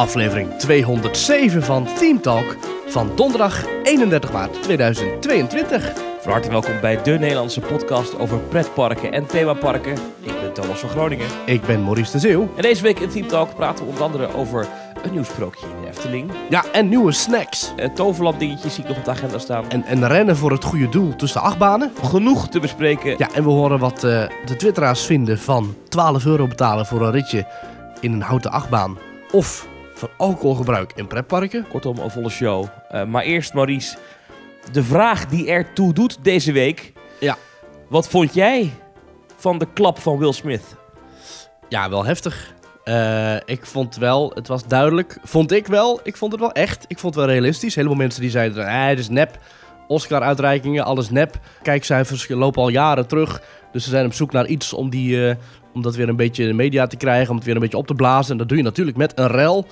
aflevering 207 van Team Talk van donderdag 31 maart 2022. Van harte welkom bij de Nederlandse podcast over pretparken en themaparken. Ik ben Thomas van Groningen. Ik ben Maurice de Zeeuw. En deze week in Team Talk praten we onder andere over een nieuw sprookje in de Efteling. Ja, en nieuwe snacks. Uh, toverland dingetjes zie ik nog op de agenda staan. En, en rennen voor het goede doel tussen de achtbanen. Genoeg te bespreken. Ja, en we horen wat uh, de twitteraars vinden van 12 euro betalen voor een ritje in een houten achtbaan. Of van alcoholgebruik in pretparken. Kortom, een volle show. Uh, maar eerst Maurice, de vraag die ertoe doet deze week. Ja. Wat vond jij van de klap van Will Smith? Ja, wel heftig. Uh, ik vond wel, het was duidelijk, vond ik wel, ik vond het wel echt. Ik vond het wel realistisch. Helemaal mensen die zeiden, eh, het is nep. Oscar-uitreikingen, alles nep. Kijkcijfers lopen al jaren terug. Dus ze zijn op zoek naar iets om, die, uh, om dat weer een beetje in de media te krijgen. Om het weer een beetje op te blazen. En dat doe je natuurlijk met een rel.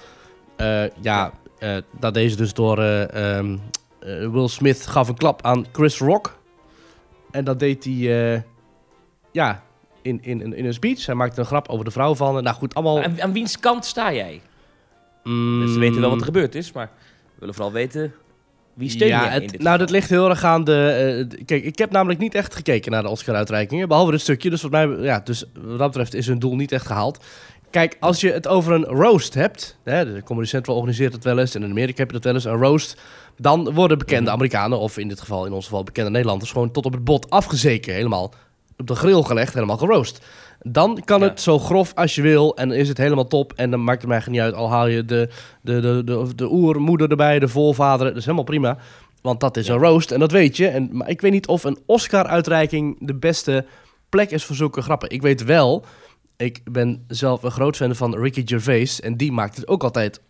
Uh, ja, uh, dat deze dus door um, Will Smith gaf een klap aan Chris Rock. En dat deed hij, ja, in, in, in een speech. Hij maakte een grap over de vrouw van. Nou goed, allemaal... Aan, aan wiens kant sta jij? Mm, Ze weten wel wat er gebeurd is, maar we willen vooral weten wie steun ja, je het, in dit Nou, geval? dat ligt heel erg aan de... Uh, kijk, ik heb namelijk niet echt gekeken naar de Oscar-uitreikingen. Behalve dit stukje. Dus wat, mij, ja, dus wat dat betreft is hun doel niet echt gehaald. Kijk, als je het over een roast hebt... Hè, de Comedy Central organiseert het wel eens... en in Amerika heb je dat wel eens, een roast... dan worden bekende Amerikanen... of in dit geval, in ons geval bekende Nederlanders... gewoon tot op het bot afgezeken. Helemaal op de grill gelegd, helemaal geroost. Dan kan Ja. het zo grof als je wil en is het helemaal top. En dan maakt het mij niet uit, al haal je de, de, de, de, de oermoeder erbij, de voorvader. Dat is helemaal prima, want dat is Ja. een roast en dat weet je. En, maar ik weet niet of een Oscar-uitreiking de beste plek is voor zulke grappen. Ik weet wel, ik ben zelf een groot fan van Ricky Gervais. En die maakt het ook altijd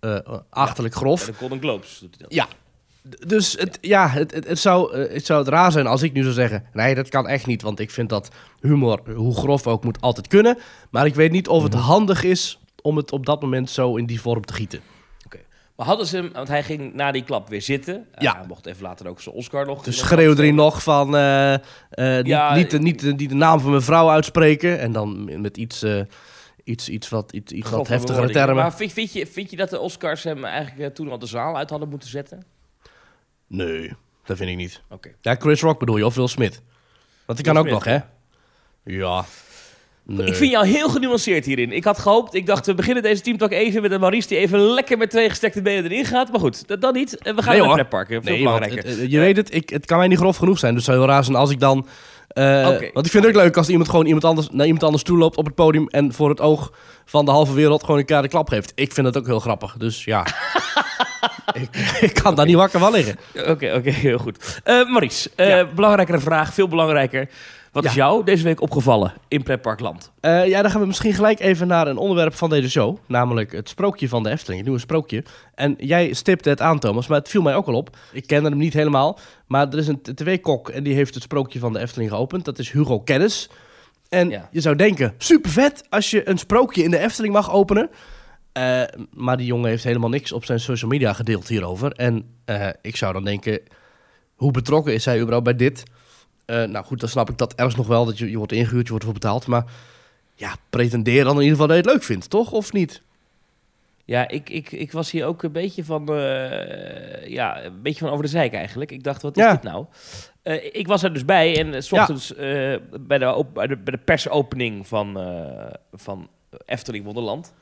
eh achterlijk grof. De Golden Globes doet hij dat. Ja. Dus het, ja, het, het, het, zou, eh, het zou het raar zijn als ik nu zou zeggen... nee, dat kan echt niet, want ik vind dat humor, hoe grof ook, moet altijd kunnen. Maar ik weet niet of het handig is om het op dat moment zo in die vorm te gieten. Maar hadden ze hem, want hij ging na die klap weer zitten. Uh, Ja. Hij mocht even later ook zijn Oscar nog. Dus erin steken. nog van eh, eh, niet, Ja, niet, niet, de, niet de naam van mijn vrouw uitspreken. En dan met iets, eh, iets, iets wat, iets, iets wat heftigere termen. Maar vind, vind, je, vind je dat de Oscars hem eigenlijk eh, toen al de zaal uit hadden moeten zetten? Nee, dat vind ik niet. Oké. Ja, Chris Rock bedoel je, of Will Smith. Want die kan ook nog, hè? Ja. Nee. Ik vind jou heel genuanceerd hierin. Ik had gehoopt, ik dacht, we beginnen deze teamtalk even met een Maurice die even lekker met twee gestekte benen erin gaat. Maar goed, dat dan niet. En we gaan Nee, naar hoor. pretparken. Veel Nee, want belangrijker. het- het- je weet het, ik, het kan mij niet grof genoeg zijn. Dus het zou heel raar zijn als ik dan... eh, Oké. Want ik vind het ook leuk als iemand gewoon iemand anders, naar iemand anders toe loopt op het podium... en voor het oog van de halve wereld gewoon een keer de klap geeft. Ik vind het ook heel grappig, dus ja. ik, ik kan daar niet wakker van liggen. Oké, oké, heel goed. Eh Maurice, eh, Ja. belangrijkere vraag, veel belangrijker. Wat Ja. is jou deze week opgevallen in pretparkland? Eh, ja, dan gaan we misschien gelijk even naar een onderwerp van deze show. Namelijk het sprookje van de Efteling, het nieuwe sprookje. En jij stipte het aan, Thomas, maar het viel mij ook al op. Ik kende hem niet helemaal, maar er is een tv-kok en die heeft het sprookje van de Efteling geopend. Dat is Hugo Kennis. En Ja. je zou denken, super vet als je een sprookje in de Efteling mag openen. Eh, maar die jongen heeft helemaal niks op zijn social media gedeeld hierover. En eh, ik zou dan denken, hoe betrokken is hij überhaupt bij dit? Eh, nou goed, dan snap ik dat ergens nog wel, dat je, je wordt ingehuurd, je wordt ervoor betaald. Maar ja, pretendeer dan in ieder geval dat je het leuk vindt, toch? Of niet? Ja, ik, ik, ik was hier ook een beetje van, eh, ja, een beetje van over de zeik eigenlijk. Ik dacht, wat is Ja. dit nou? Eh, ik was er dus bij en s ochtends bij, de, bij, de, bij de persopening van, van Efteling Wonderland.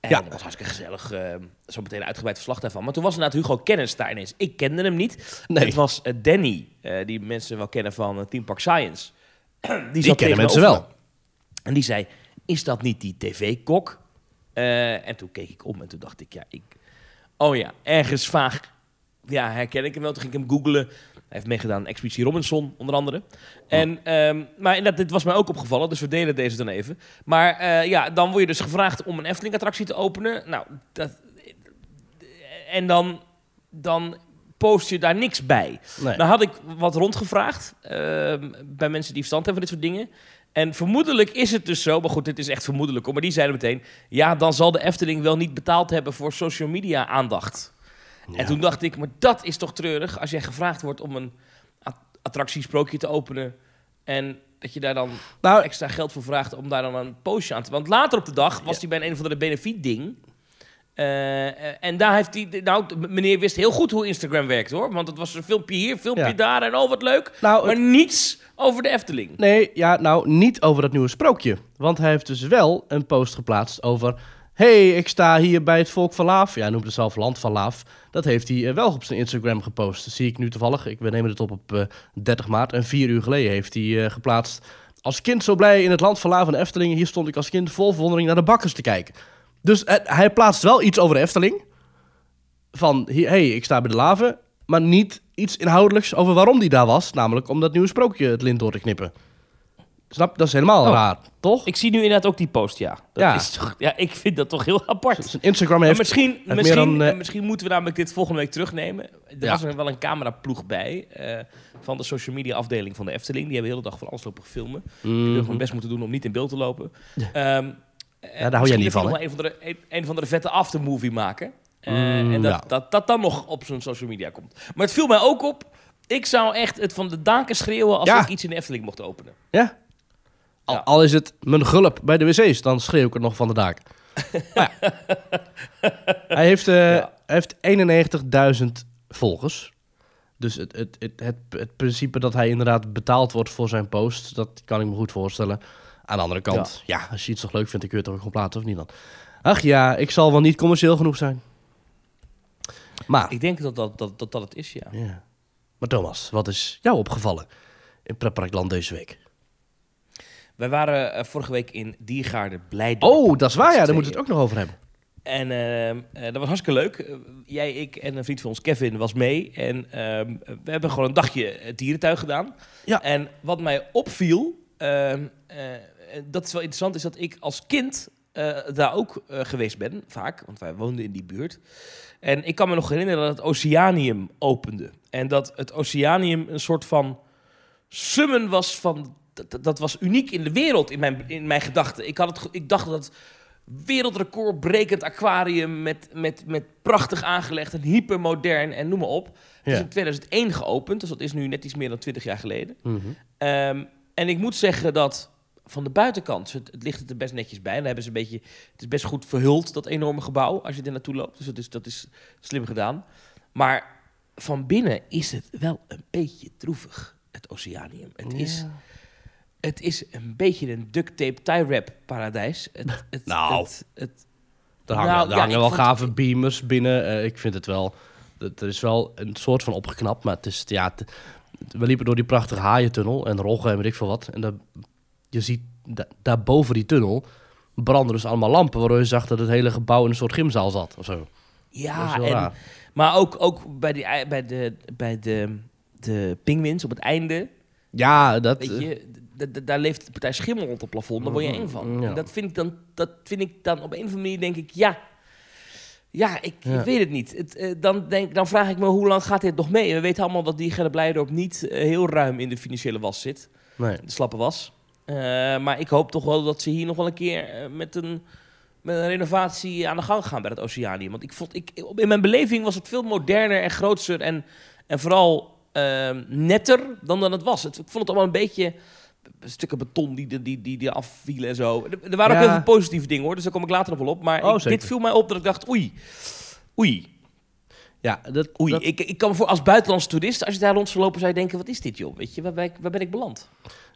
En Ja. dat was hartstikke gezellig. eh, zo meteen een uitgebreid verslag daarvan. Maar toen was inderdaad Hugo Kennis daar ineens. Ik kende hem niet. Nee. Het was eh, Danny, eh, die mensen wel kennen van eh, Team Park Science. die Die kennen mensen me. wel. En die zei, is dat niet die tv-kok? En toen keek ik om en toen dacht ik, ja, ik... Oh ja, ergens vaag... Ja, herken ik hem wel. Toen ging ik hem googlen. Hij heeft meegedaan aan Expeditie Robinson, onder andere. En, ehm, maar inderdaad, dit was mij ook opgevallen, dus we delen deze dan even. Maar eh, ja, dan word je dus gevraagd om een Efteling-attractie te openen. Nou, dat... En dan, dan post je daar niks bij. Nee. Nou had ik wat rondgevraagd ehm, bij mensen die verstand hebben van dit soort dingen. En vermoedelijk is het dus zo, maar goed, dit is echt vermoedelijk. hoor, Maar die zeiden meteen, ja, dan zal de Efteling wel niet betaald hebben voor social media aandacht. Ja. En toen dacht ik, maar dat is toch treurig als jij gevraagd wordt om een attractiesprookje te openen. En dat je daar dan Nou, extra geld voor vraagt om daar dan een postje aan te... Want later op de dag was hij bij een of andere benefiet ding. Eh, en daar heeft hij, nou, meneer wist heel goed hoe Instagram werkt hoor. Want het was een filmpje hier, filmpje Ja. daar en oh wat leuk. Nou, maar het- niets over de Efteling. Nee, ja, nou, niet over dat nieuwe sprookje. Want hij heeft dus wel een post geplaatst over... hey, ik sta hier bij het volk van Laaf. Ja, hij noemt het zelf Land van Laaf. Dat heeft hij eh, wel op zijn Instagram gepost. Dat zie ik nu toevallig. Ik we nemen het op op eh, 30 maart. En vier uur geleden heeft hij eh, geplaatst... Als kind zo blij in het land van Laaf en Efteling. Hier stond ik als kind vol verwondering naar de bakkers te kijken. Dus eh, hij plaatst wel iets over de Efteling. Van, hé, hey, ik sta bij de Laven. Maar niet iets inhoudelijks over waarom die daar was. Namelijk om dat nieuwe sprookje het lint door te knippen. Snap je? Dat is helemaal Oh. raar, toch? Ik zie nu inderdaad ook die post, ja. Dat Ja. Is toch, ja, ik vind dat toch heel apart. Zijn Instagram Maar heeft... misschien, misschien, dan, eh, misschien moeten we namelijk dit volgende week terugnemen. Er Ja. was er wel een cameraploeg bij eh, van de social media afdeling van de Efteling. Die hebben de hele dag van alles lopen filmen. Die hebben Mhm. gewoon best moeten doen om niet in beeld te lopen. Ehm, daar hou jij niet van, hè? een van de, een, een van de vette aftermovie maken. Eh, Mm, en dat, ja. dat dat dan nog op zijn social media komt. Maar het viel mij ook op. Ik zou echt het van de daken schreeuwen als Ja. ik iets in de Efteling mocht openen. Ja? Al, Ja. al is het mijn gulp bij de wc's, dan schreeuw ik het nog van de daak. Ja. Hij heeft, Ja. hij heeft 91.000 volgers. Dus het, het, het, het, het principe dat hij inderdaad betaald wordt voor zijn post, dat kan ik me goed voorstellen. Aan de andere kant, ja, als je iets toch leuk vindt, dan kun je het toch gewoon plaatsen of niet dan? Ach ja, ik zal wel niet commercieel genoeg zijn. Maar, Ik denk dat dat, dat, dat, dat het is, ja. ja. maar Thomas, wat is jou opgevallen in Pretparkland deze week? Wij waren eh, vorige week in Diergaarde Blijdorp. Oh, dat is waar, ja, daar moeten we het ook nog over hebben. En ehm, eh, dat was hartstikke leuk. Eh, jij, ik en een vriend van ons, Kevin, was mee. En ehm, we hebben gewoon een dagje het dierentuin gedaan. Ja. En wat mij opviel, ehm, eh, dat is wel interessant, is dat ik als kind daar ook geweest ben, vaak. Want wij woonden in die buurt. En ik kan me nog herinneren dat het Oceanium opende. En dat het Oceanium een soort van summen was van... Dat, was uniek in de wereld, in mijn, in mijn gedachten. Ik, had het, ik dacht dat wereldrecordbrekend aquarium... Met, met, met prachtig aangelegd en hypermodern en noem maar op. Het is in 2001 geopend, dus dat is nu net iets meer dan 20 jaar geleden. Mhm. Ehm, en ik moet zeggen dat van de buitenkant, het, het ligt het er best netjes bij. Dan hebben ze een beetje, het is best goed verhuld, dat enorme gebouw, als je er naartoe loopt. Dus dat is, dat is slim gedaan. Maar van binnen is het wel een beetje droevig, het Oceanium. Het, is. Het is een beetje een duct tape tie wrap paradijs. Het, het, Nou. het, het, Er hangen, Nou, er hangen wel vond- gave beamers binnen. Eh, ik vind het wel... Er is wel een soort van opgeknapt, maar het is... Ja, het- we liepen door die prachtige haaientunnel en roggen en weet ik veel wat. En daar, je ziet da, daar boven die tunnel branden dus allemaal lampen... waardoor je zag dat het hele gebouw in een soort gymzaal zat of zo. Ja, en, raar. maar ook, ook bij, die, bij, de, bij de, de pinguïns op het einde... Ja, dat... Weet eh, je, d- daar leeft de partij schimmel op het plafond. Daar word je eng van. Ja. En dat vind ik dan, dat vind ik dan op een of andere manier denk ik, ja, ja, ik, Ja. ik weet het niet. Het, eh, dan, denk, dan vraag ik me, hoe lang gaat dit nog mee? We weten allemaal dat die Gerda Blijdorp niet eh, heel ruim in de financiële was zit. nee. De slappe was. Eh, maar ik hoop toch wel dat ze hier nog wel een keer met, een, met een renovatie aan de gang gaan bij het Oceanium. Want ik vond, ik, in mijn beleving was het veel moderner en grootser en, en vooral eh, netter dan dat het was. Het, ik vond het allemaal een beetje stukken beton die, die, die, die, afvielen en zo. Er, er waren ook heel veel positieve dingen hoor, dus daar kom ik later nog wel op. Maar Oh, ik- dit viel mij op dat ik dacht, oei, oei, Ja, dat, oei. dat- Ik, ik kan me voor als buitenlandse toerist, als je daar rond zou lopen, zou je denken, wat is dit joh? Weet je, waar ben ik, waar ben ik beland?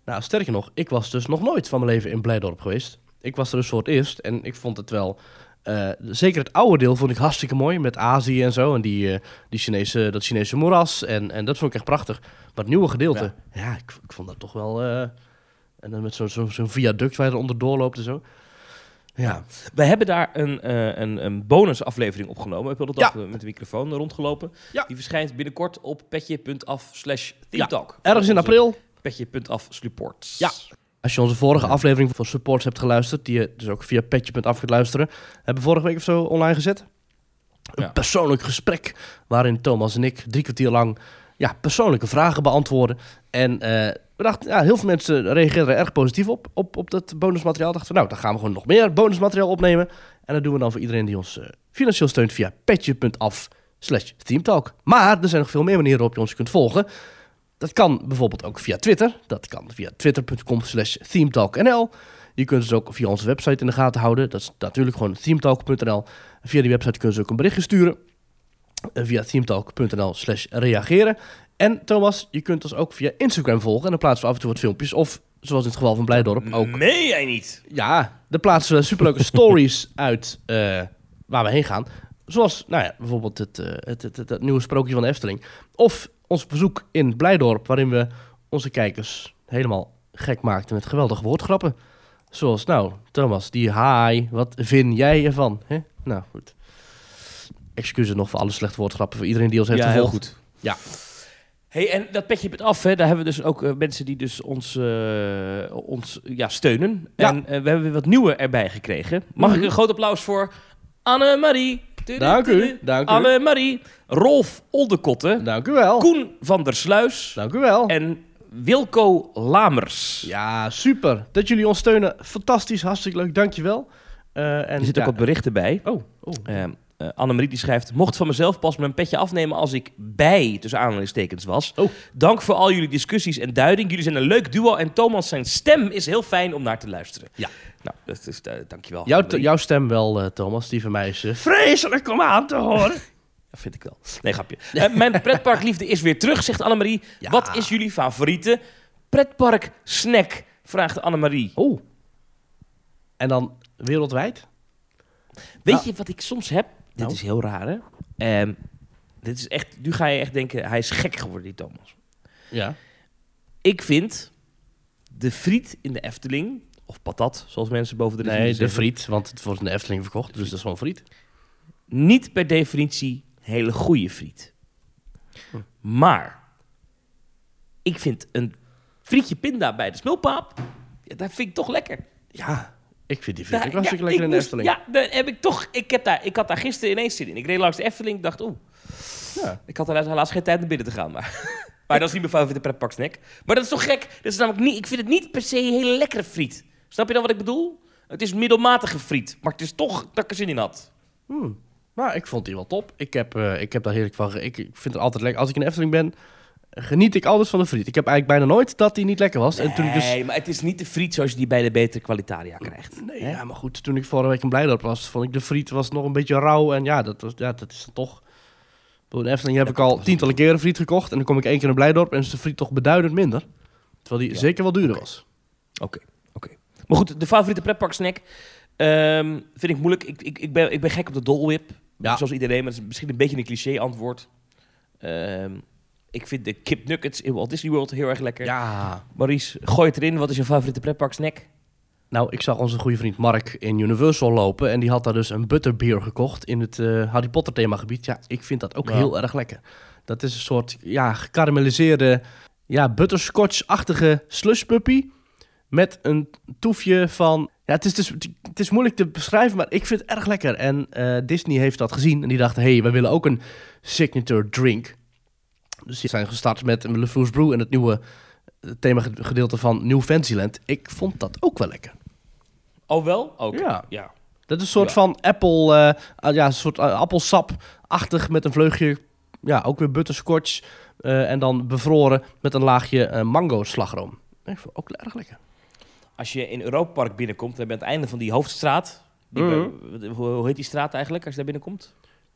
Nou, sterker nog, ik was dus nog nooit van mijn leven in Blijdorp geweest. Ik was er dus voor het eerst en ik vond het wel... eh, zeker het oude deel vond ik hartstikke mooi, met Azië en zo. En die, eh, die Chinese, dat Chinese moeras. En, en dat vond ik echt prachtig. Maar het nieuwe gedeelte, ja, ik, ik vond dat toch wel... eh, en dan met zo'n zo, zo'n viaduct waar je er onderdoor loopt en zo. Ja, We hebben daar een, eh een, een bonusaflevering opgenomen. Ik wilde dat Ja. met de microfoon rondgelopen. Ja. Die verschijnt binnenkort op petje.af slash Ja. ergens in april. Petje.af supports. Ja. Als je onze vorige aflevering van Supports hebt geluisterd, die je dus ook via petje.af kunt luisteren, hebben we vorige week of zo online gezet. Een Ja. persoonlijk gesprek waarin Thomas en ik drie kwartier lang ja, persoonlijke vragen beantwoorden. En eh, we dachten, ja, heel veel mensen reageerden er erg positief op, op, op dat bonusmateriaal. Dachten we, nou, dan gaan we gewoon nog meer bonusmateriaal opnemen. En dat doen we dan voor iedereen die ons eh, financieel steunt via petje.af slash themetalk. Maar er zijn nog veel meer manieren waarop je ons kunt volgen. Dat kan bijvoorbeeld ook via Twitter. Dat kan via twitter.com slash themetalknl. Je kunt dus ook via onze website in de gaten houden. Dat is natuurlijk gewoon themetalk.nl. Via die website kunnen ze ook een berichtje sturen. Eh, via themetalk.nl slash reageren. En Thomas, je kunt ons ook via Instagram volgen. En dan plaatsen we af en toe wat filmpjes. Of, zoals in het geval van Blijdorp, ook... Nee, jij niet. Ja, dan plaatsen we superleuke stories uit eh, waar we heen gaan. Zoals, nou ja, bijvoorbeeld het, eh, het, het, het, het nieuwe sprookje van de Efteling. Of ons bezoek in Blijdorp, waarin we onze kijkers helemaal gek maakten met geweldige woordgrappen. Zoals, nou, Thomas, die haai, wat vind jij ervan? Hè? Nou, goed. Excuses nog voor alle slechte woordgrappen, voor iedereen die ons heeft Ja, heel gevolgd. goed. Ja. Hey, en dat petje het af, hè, daar hebben we dus ook eh, mensen die dus ons, eh, ons ja, steunen. Ja. En eh, we hebben weer wat nieuwe erbij gekregen. Mag Mhm. ik een groot applaus voor Annemarie. Dank u, dank u. Annemarie. Rolf Oldekotte. Dank u wel. Koen van der Sluis. Dank u wel. En Wilco Lamers. Ja, super. Dat jullie ons steunen. Fantastisch, hartstikke leuk. Dankjewel. Eh en Er zitten ja. ook wat berichten bij. Oh, oh. Eh, eh, Annemarie die schrijft... Mocht van mezelf pas mijn petje afnemen als ik bij, tussen aanhalingstekens, was. Oh. Dank voor al jullie discussies en duiding. Jullie zijn een leuk duo en Thomas zijn stem is heel fijn om naar te luisteren. Ja. Nou, dat is, eh, dankjewel. Jouw, jouw stem wel, eh, Thomas. Die van mij is vreselijk om aan te horen. Dat vind ik wel. Nee, grapje. Mijn pretparkliefde is weer terug, zegt Annemarie. Ja. Wat is jullie favoriete pretpark snack? Vraagt Annemarie. Oh. En dan wereldwijd? Weet Nou. je wat ik soms heb? Dit Nou. is heel raar, hè? Ehm, dit is echt, nu ga je echt denken, hij is gek geworden, die Thomas. Ja. Ik vind de friet in de Efteling, of patat, zoals mensen boven de Nee, de friet. Want het wordt in de Efteling verkocht. Dus dat is gewoon friet. niet per definitie hele goede friet. Hm. Maar ik vind een frietje pinda bij de smulpaap, ja, dat vind ik toch lekker. Ja. Ik vind die friet Daar- ook hartstikke ja, lekker in ik de Efteling. Ja, daar heb ik toch. Ik, heb daar, ik had daar gisteren ineens zin in. Ik reed langs de Efteling. Ik dacht, oeh. Ja. Ik had helaas, helaas geen tijd naar binnen te gaan. Maar, maar dat is niet mijn favoriete pretparksnack. Maar dat is toch gek? Dat is namelijk niet, ik vind het niet per se een hele lekkere friet. Snap je dan wat ik bedoel? Het is middelmatige friet. Maar het is toch dat ik er zin in had. Hmm. Maar ik vond die wel top. Ik heb, eh, ik heb daar heerlijk van. Ik, ik vind het altijd lekker. Als ik in de Efteling ben, geniet ik altijd van de friet. Ik heb eigenlijk bijna nooit dat die niet lekker was. En toen ik dus... Nee, maar het is niet de friet zoals je die bij de betere kwalitaria krijgt. Nee, ja, maar goed. Toen ik vorige week in Blijdorp was, vond ik de friet was nog een beetje rauw. En ja, dat, was, ja, dat is dan toch... De Efteling heb ik al tientallen keren friet gekocht. En dan kom ik één keer in Blijdorp en is de friet toch beduidend minder. Terwijl die Ja. zeker wel duurder was. Oké, oké. Maar goed, de favoriete pretparksnack ehm vind ik moeilijk. Ik, ik, ik, ben, ik ben gek op de Dole Whip. Ja. Zoals iedereen, maar dat is misschien een beetje een cliché antwoord. Ehm, ik vind de kip nuggets in Walt Disney World heel erg lekker. Ja. Maurice, gooi het erin. Wat is je favoriete pretparksnack? Nou, ik zag onze goede vriend Mark in Universal lopen. En die had daar dus een butterbeer gekocht in het eh, Harry Potter themagebied. Ja, ik vind dat ook Ja. heel erg lekker. Dat is een soort ja, gekarameliseerde, ja, butterscotch-achtige slushpuppy. Met een toefje van... Ja, het is, dus, het is moeilijk te beschrijven, maar ik vind het erg lekker. En eh, Disney heeft dat gezien en die dacht... hey, we willen ook een signature drink. Dus die zijn gestart met een LeFou's Brew en het nieuwe eh, themagedeelte van New Fantasyland. Ik vond dat ook wel lekker. Oh wel? Oké. Ja. ja. Dat is een soort Ja. van apple, eh, ah, ja, een soort eh, appelsap-achtig met een vleugje, ja, ook weer butterscotch. en dan bevroren met een laagje eh, mango slagroom. Ik vond ook erg lekker. Als je in Europa Park binnenkomt, dan ben je aan het einde van die hoofdstraat. Mhm. hoe heet die straat eigenlijk als je daar binnenkomt?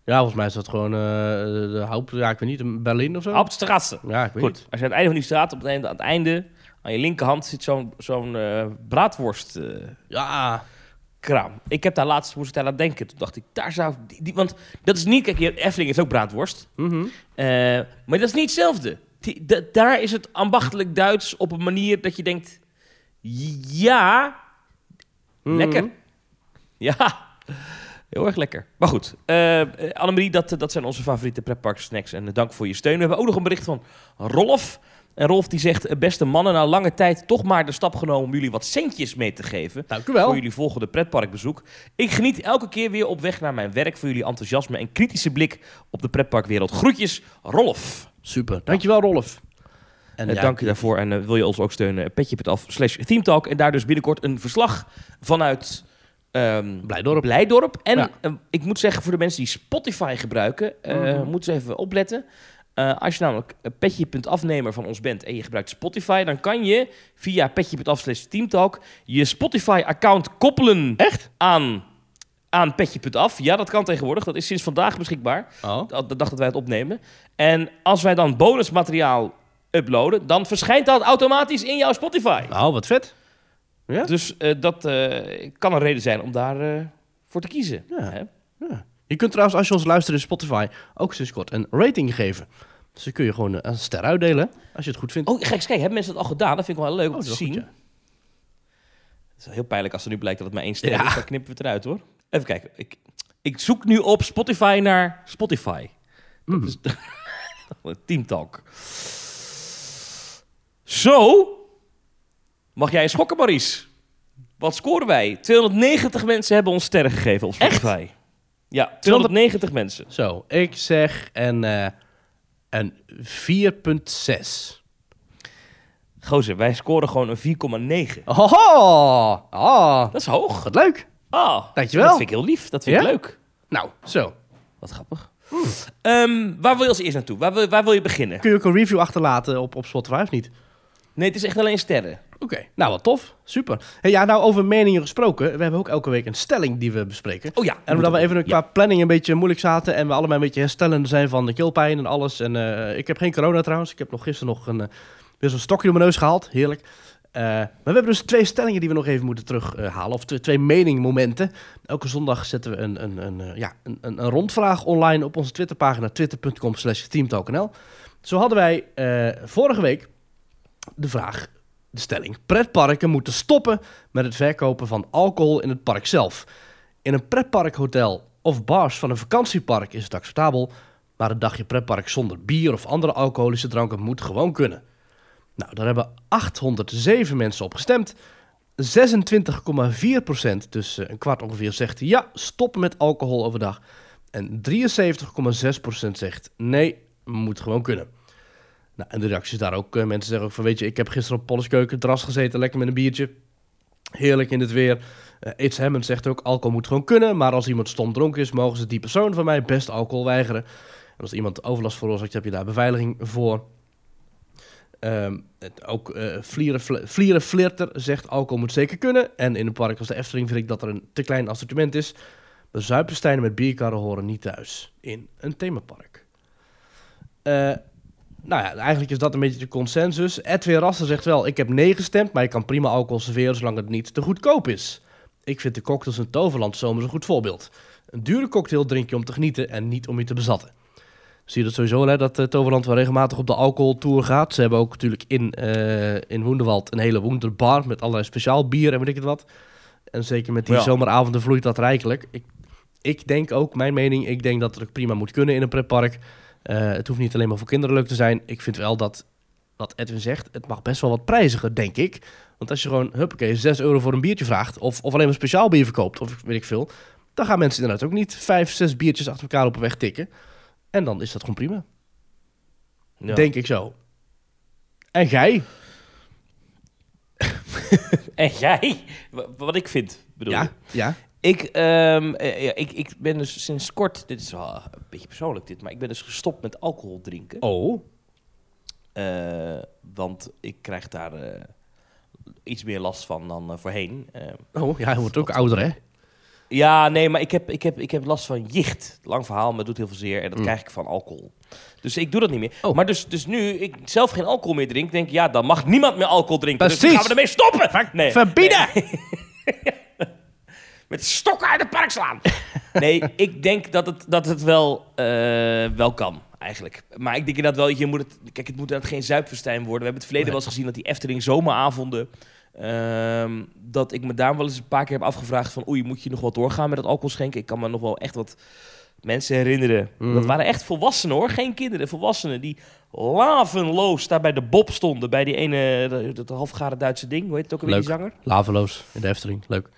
Ja, volgens mij is dat gewoon eh, de, haupt, ja, ik weet niet, een Berlin of zo. Hauptstraatse. Ja, ik weet Goed, als je aan het einde van die straat, op het einde, aan het einde, aan je linkerhand zit zo'n zo'n eh, braadworst eh, Ja, kraam. Ik heb daar laatst, moest ik daar aan denken. Toen dacht ik, daar zou. Die, die- want dat is niet... Kijk, Efteling heeft ook braadworst. mhm. Maar dat is niet hetzelfde. Die- da- daar is het ambachtelijk Duits op een manier dat je denkt... Ja, Mhm. lekker. Ja, heel erg lekker. Maar goed, eh eh, Annemarie, dat, dat zijn onze favoriete pretpark snacks. En eh, dank voor je steun. We hebben ook nog een bericht van Rolf. En Rolf die zegt, eh, beste mannen, na lange tijd toch maar de stap genomen om jullie wat centjes mee te geven. Dank u wel. Voor jullie volgende pretparkbezoek. Ik geniet elke keer weer op weg naar mijn werk voor jullie enthousiasme en kritische blik op de pretparkwereld. Groetjes, Rolf. Super. Dankjewel, Rolf. En ja, dank je daarvoor. En wil je ons ook steunen? Petje.af slash themetalk. En daar dus binnenkort een verslag vanuit ehm, Blijdorp. Blijdorp. En Ja. eh, ik moet zeggen, voor de mensen die Spotify gebruiken, eh Mhm. moeten ze even opletten. Eh, als je namelijk een petje.afnemer van ons bent en je gebruikt Spotify, dan kan je via petje.af slash teamtalk je Spotify-account koppelen Echt? aan, aan petje.af. Ja, dat kan tegenwoordig. Dat is sinds vandaag beschikbaar. Oh. De dag dat wij het opnemen. En als wij dan bonusmateriaal uploaden, dan verschijnt dat automatisch in jouw Spotify. Nou, wat vet. Ja? Dus eh, dat eh, kan een reden zijn om daar eh, voor te kiezen. Ja. Hè? Ja. Je kunt trouwens, als je ons luistert in Spotify, ook sinds kort een rating geven. Dus dan kun je gewoon een ster uitdelen, als je het goed vindt. Oh, gek, kijk, hebben mensen dat al gedaan? Dat vind ik wel leuk om Oh, te is zien. goed, Het is wel heel pijnlijk als er nu blijkt dat het maar één ster Ja. is. Dan knippen we het eruit, hoor. Even kijken. Ik, ik zoek nu op Spotify naar Spotify. Mm. Dat is Team Talk. Zo. Mag jij schokken, Maurice? Wat scoren wij? 290 mensen hebben ons sterren gegeven op Spotify. Ja, 290 mensen. Zo, ik zeg een, eh een 4,6. Gozer, wij scoren gewoon een 4,9. Oh, oh, Dat is hoog. wat leuk. Ah, Dankjewel. Dat vind ik heel lief. Dat vind ik leuk. Nou, zo. Wat grappig. Ehm, waar wil je als eerst naartoe? Waar wil, waar wil je beginnen? Kun je ook een review achterlaten op, op Spotify of niet? Nee, het is echt alleen sterren. Oké, nou wat tof. Super. Hey, ja, nou over meningen gesproken. We hebben ook elke week een stelling die we bespreken. Oh ja. En omdat we even een qua planning een beetje moeilijk zaten en we allemaal een beetje herstellende zijn van de keelpijn en alles. En eh, ik heb geen corona trouwens. Ik heb nog gisteren nog een, weer zo'n stokje door mijn neus gehaald. Heerlijk. Eh, maar we hebben dus twee stellingen die we nog even moeten terughalen. of twee, meningmomenten. Elke zondag zetten we een, een, een, ja, een, een, een rondvraag online op onze Twitterpagina twitter.com slash teamtalknl. Zo hadden wij vorige week de vraag, de stelling. Pretparken moeten stoppen met het verkopen van alcohol in het park zelf. In een pretparkhotel of bars van een vakantiepark is het acceptabel, maar een dagje pretpark zonder bier of andere alcoholische dranken moet gewoon kunnen. Nou, daar hebben 807 mensen op gestemd. 26,4%, dus eh, een kwart ongeveer, zegt ja, stoppen met alcohol overdag. En 73,6% zegt nee, moet gewoon kunnen. Nou, en de reacties daar ook. eh, mensen zeggen ook van, weet je, ik heb gisteren op Polleskeuken terras gezeten, lekker met een biertje. Heerlijk in het weer. Eh It's zegt ook, alcohol moet gewoon kunnen, maar als iemand stom dronken is, mogen ze die persoon van mij best alcohol weigeren. En als iemand overlast veroorzaakt, heb je daar beveiliging voor. Ehm, het, ook eh Vlieren, Fl- Vlieren Flirter zegt, alcohol moet zeker kunnen. En in een park als de Efteling vind ik dat er een te klein assortiment is. De zuipensteinen met bierkarren horen niet thuis in een themapark. Eh, nou ja, eigenlijk is dat een beetje de consensus. Edwin Rasser zegt wel, ik heb nee gestemd, maar je kan prima alcohol serveren zolang het niet te goedkoop is. Ik vind de cocktails in Toverland zomers een goed voorbeeld. Een dure cocktail drink je om te genieten en niet om je te bezatten. Zie je dat sowieso, hè, dat eh, Toverland wel regelmatig op de alcoholtour gaat. Ze hebben ook natuurlijk in, eh in Woenderwald een hele Woenderbar met allerlei speciaal bier en weet ik het wat. En zeker met die Ja. zomeravonden vloeit dat rijkelijk. Ik, ik denk ook, mijn mening, ik denk dat het ook prima moet kunnen in een pretpark. Eh, het hoeft niet alleen maar voor kinderen leuk te zijn. Ik vind wel dat, wat Edwin zegt, het mag best wel wat prijziger, denk ik. Want als je gewoon, huppakee, 6 euro voor een biertje vraagt... of, of alleen maar speciaal bier verkoopt, of weet ik veel... dan gaan mensen inderdaad ook niet vijf, zes biertjes achter elkaar op een weg tikken. En dan is dat gewoon prima. Ja. Denk ik zo. En jij? En jij? Wa- Wat ik vind, bedoel je? Ja, ja. Ik, ehm, eh, ja, ik, ik ben dus sinds kort, dit is wel een beetje persoonlijk dit, maar ik ben dus gestopt met alcohol drinken. Oh, Eh, want ik krijg daar eh, iets meer last van dan voorheen. Oh ja, hij wordt ook ouder, hè? ja, nee, maar ik heb, ik, heb, ik heb last van jicht. Lang verhaal, maar het doet heel veel zeer. En dat Mm. krijg ik van alcohol. Dus ik doe dat niet meer. Oh. Maar dus, dus nu ik zelf geen alcohol meer drink, denk ik, ja, dan mag niemand meer alcohol drinken. Dus Precies. gaan we ermee stoppen. Nee, Verbieden! Met stokken uit het park slaan. nee, ik denk dat het, dat het wel, eh, wel kan, eigenlijk. Maar ik denk inderdaad wel, je moet het, kijk, het moet inderdaad geen zuipfestijn worden. We hebben het verleden Nee. wel eens gezien dat die Efteling zomeravonden... ehm, dat ik me daar wel eens een paar keer heb afgevraagd van... oei, moet je nog wel doorgaan met het alcohol schenken? Ik kan me nog wel echt wat mensen herinneren. Mhm. Dat waren echt volwassenen hoor, geen kinderen. Volwassenen die lavenloos daar bij de Bob stonden. Bij die ene, dat, dat halfgare Duitse ding. Hoe heet het ook alweer, die zanger? Laveloos in de Efteling. Leuk.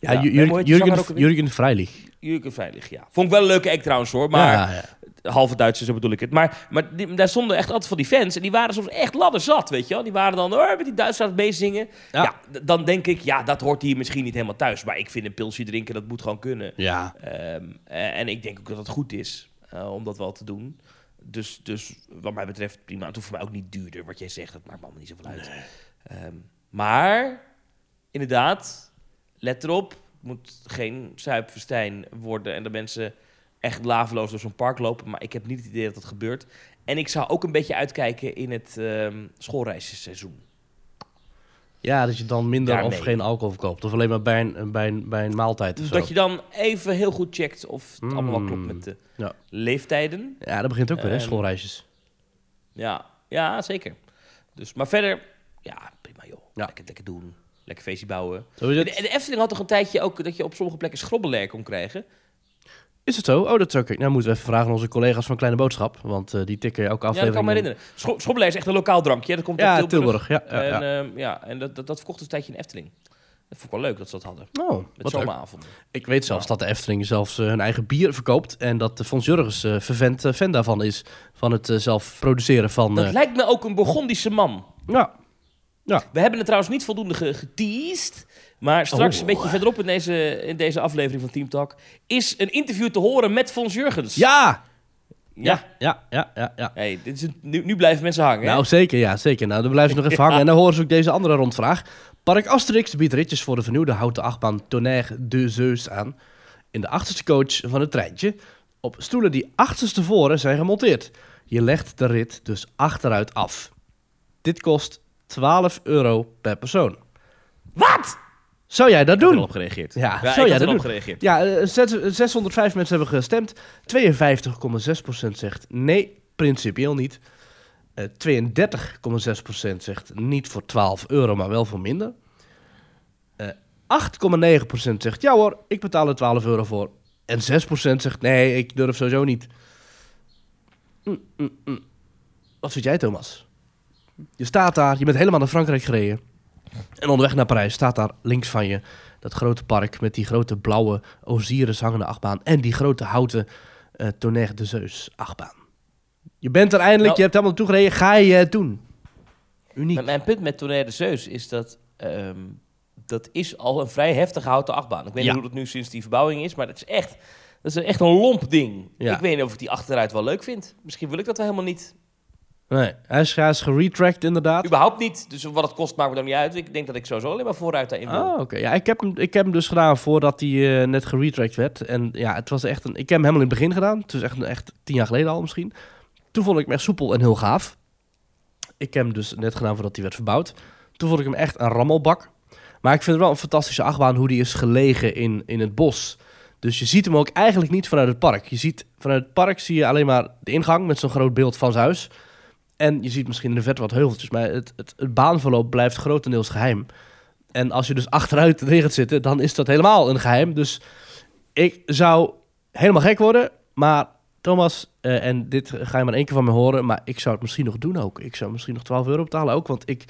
Ja, Jurgen, Jurgen? Jurgen Freilich. Jurgen ja. Vond ik wel een leuke act trouwens hoor, maar Ja, halve Duitsers, zo bedoel ik het. Maar, maar die- daar stonden echt altijd van die fans en die waren soms echt ladderzat, weet je wel. Die waren dan oh, met die Duitsers aan het meezingen. Ja. Dan denk ik, ja, dat hoort hier misschien niet helemaal thuis. Maar ik vind een pilsje drinken, dat moet gewoon kunnen. ja. Ehm, eh, en ik denk ook dat het goed is eh, om dat wel te doen. Dus, dus wat mij betreft prima. Het hoeft voor mij ook niet duurder. Wat jij zegt, dat maakt me allemaal niet zoveel uit. Ehm, maar, inderdaad, let erop. Het moet geen zuipverstijn worden en de mensen echt laveloos door zo'n park lopen. Maar ik heb niet het idee dat dat gebeurt. En ik zou ook een beetje uitkijken in het ehm schoolreisseizoen. Ja, dat je dan minder Daarmee. of geen alcohol verkoopt. Of alleen maar bij een, bij een, bij een maaltijd of zo. dat je dan even heel goed checkt of het allemaal wel Mm. klopt met de Ja. leeftijden. Ja, dat begint ook weer, hè, Ehm, schoolreisjes. Ja, ja zeker. Dus, maar verder, ja, prima joh. Ja. Lekker, lekker doen. Lekker feestje bouwen. Zo is De, het. de Efteling had toch een tijdje ook dat je op sommige plekken schrobbelair kon krijgen? Is het zo? Oh, dat is oké. Nou, moeten we even vragen aan onze collega's van Kleine Boodschap. Want eh, die tikken elke Ja, dat aflevering. kan me herinneren. Scho schrobbelair is echt een lokaal drankje. Dat komt Ja, uit Tilburg. Tilburg. Ja, ja, ja. En, ehm, ja, en dat, dat, dat verkocht een tijdje in Efteling. Dat vond ik wel leuk dat ze dat hadden. oh, Met zomeravonden. Ik weet zelfs dat de Efteling zelfs eh, hun eigen bier verkoopt. En dat de Fons Jurgens eh vervent fan daarvan is. Van het zelf produceren van... Dat lijkt me ook een Burgondische man. ja, We hebben het trouwens niet voldoende ge- geteased. Maar straks Oh. een beetje verderop in deze, in deze aflevering van Team Talk... is een interview te horen met Fons Jurgens. ja! Ja. Ja, ja, ja, ja. Hey, dit is een, nu, nu blijven mensen hangen. hè? Nou, zeker, ja, zeker. Nou, dan blijven ze nog even hangen. En dan horen ze ook deze andere rondvraag. Park Asterix biedt ritjes voor de vernieuwde houten achtbaan Tonnerre de Zeus aan. In de achterste coach van het treintje. Op stoelen die achterstevoren zijn gemonteerd. Je legt de rit dus achteruit af. Dit kost 12 euro per persoon. Wat? Zou jij dat Ik heb doen? erop gereaald. Ja, Ja, zou ik jij dat doen? gereageerd. Ja, eh, zes- 605 mensen hebben gestemd. 52,6% zegt nee, principieel niet. Eh 32,6% zegt niet voor 12 euro, maar wel voor minder. Eh 8,9% zegt ja hoor, ik betaal er 12 euro voor. En 6% zegt nee, ik durf sowieso niet. Mm, mm, mm. Wat vind jij, Thomas? Je staat daar, je bent helemaal naar Frankrijk gereden. En onderweg naar Parijs staat daar links van je dat grote park met die grote blauwe Osiris hangende achtbaan en die grote houten eh Tonnerre de Zeus achtbaan. Je bent er eindelijk, Nou- je hebt helemaal naartoe gereden, ga je het doen? Uniek. Maar mijn punt met Tonnerre de Zeus is dat... ehm, dat is al een vrij heftige houten achtbaan. Ik weet Ja. niet hoe dat nu sinds die verbouwing is, maar dat is echt, dat is echt een lomp ding. Ja. Ik weet niet of ik die achteruit wel leuk vind. Misschien wil ik dat wel helemaal niet. Nee, hij is, hij is geretracked inderdaad. Überhaupt niet. Dus wat het kost maakt me dan niet uit. Ik denk dat ik sowieso alleen maar vooruit daarin wil. Ah, oké. Ja, ik heb, hem, ik heb hem dus gedaan voordat hij eh, net geretracked werd. En ja, het was echt een... Ik heb hem helemaal in het begin gedaan. Het was echt, echt tien jaar geleden al misschien. Toen vond ik hem echt soepel en heel gaaf. Ik heb hem dus net gedaan voordat hij werd verbouwd. Toen vond ik hem echt een rammelbak. Maar ik vind het wel een fantastische achtbaan hoe die is gelegen in, in het bos. Dus je ziet hem ook eigenlijk niet vanuit het park. Je ziet vanuit het park zie je alleen maar de ingang met zo'n groot beeld van zijn huis. En je ziet misschien in de verte wat heuveltjes. Maar het, het, baanverloop blijft grotendeels geheim. En als je dus achteruit erin gaat zitten, dan is dat helemaal een geheim. Dus ik zou helemaal gek worden. Maar Thomas, eh, en dit ga je maar één keer van me horen, maar ik zou het misschien nog doen ook. Ik zou misschien nog 12 euro betalen ook, want ik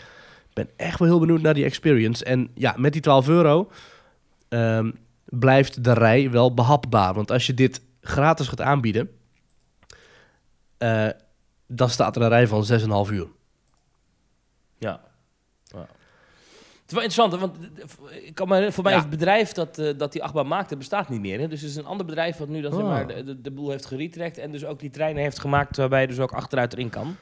ben echt wel heel benieuwd naar die experience. En ja, met die 12 euro ehm, blijft de rij wel behapbaar. Want als je dit gratis gaat aanbieden, eh, dan staat er een rij van 6,5 uur. Ja. ja. Het is wel interessant, want ik kan voor mij Ja. het bedrijf dat, eh, dat die achtbaan maakte, bestaat niet meer. Hè? Dus het is een ander bedrijf wat nu dat, Oh. maar, de, boel heeft geretrekt en dus ook die treinen heeft gemaakt waarbij je dus ook achteruit erin kan.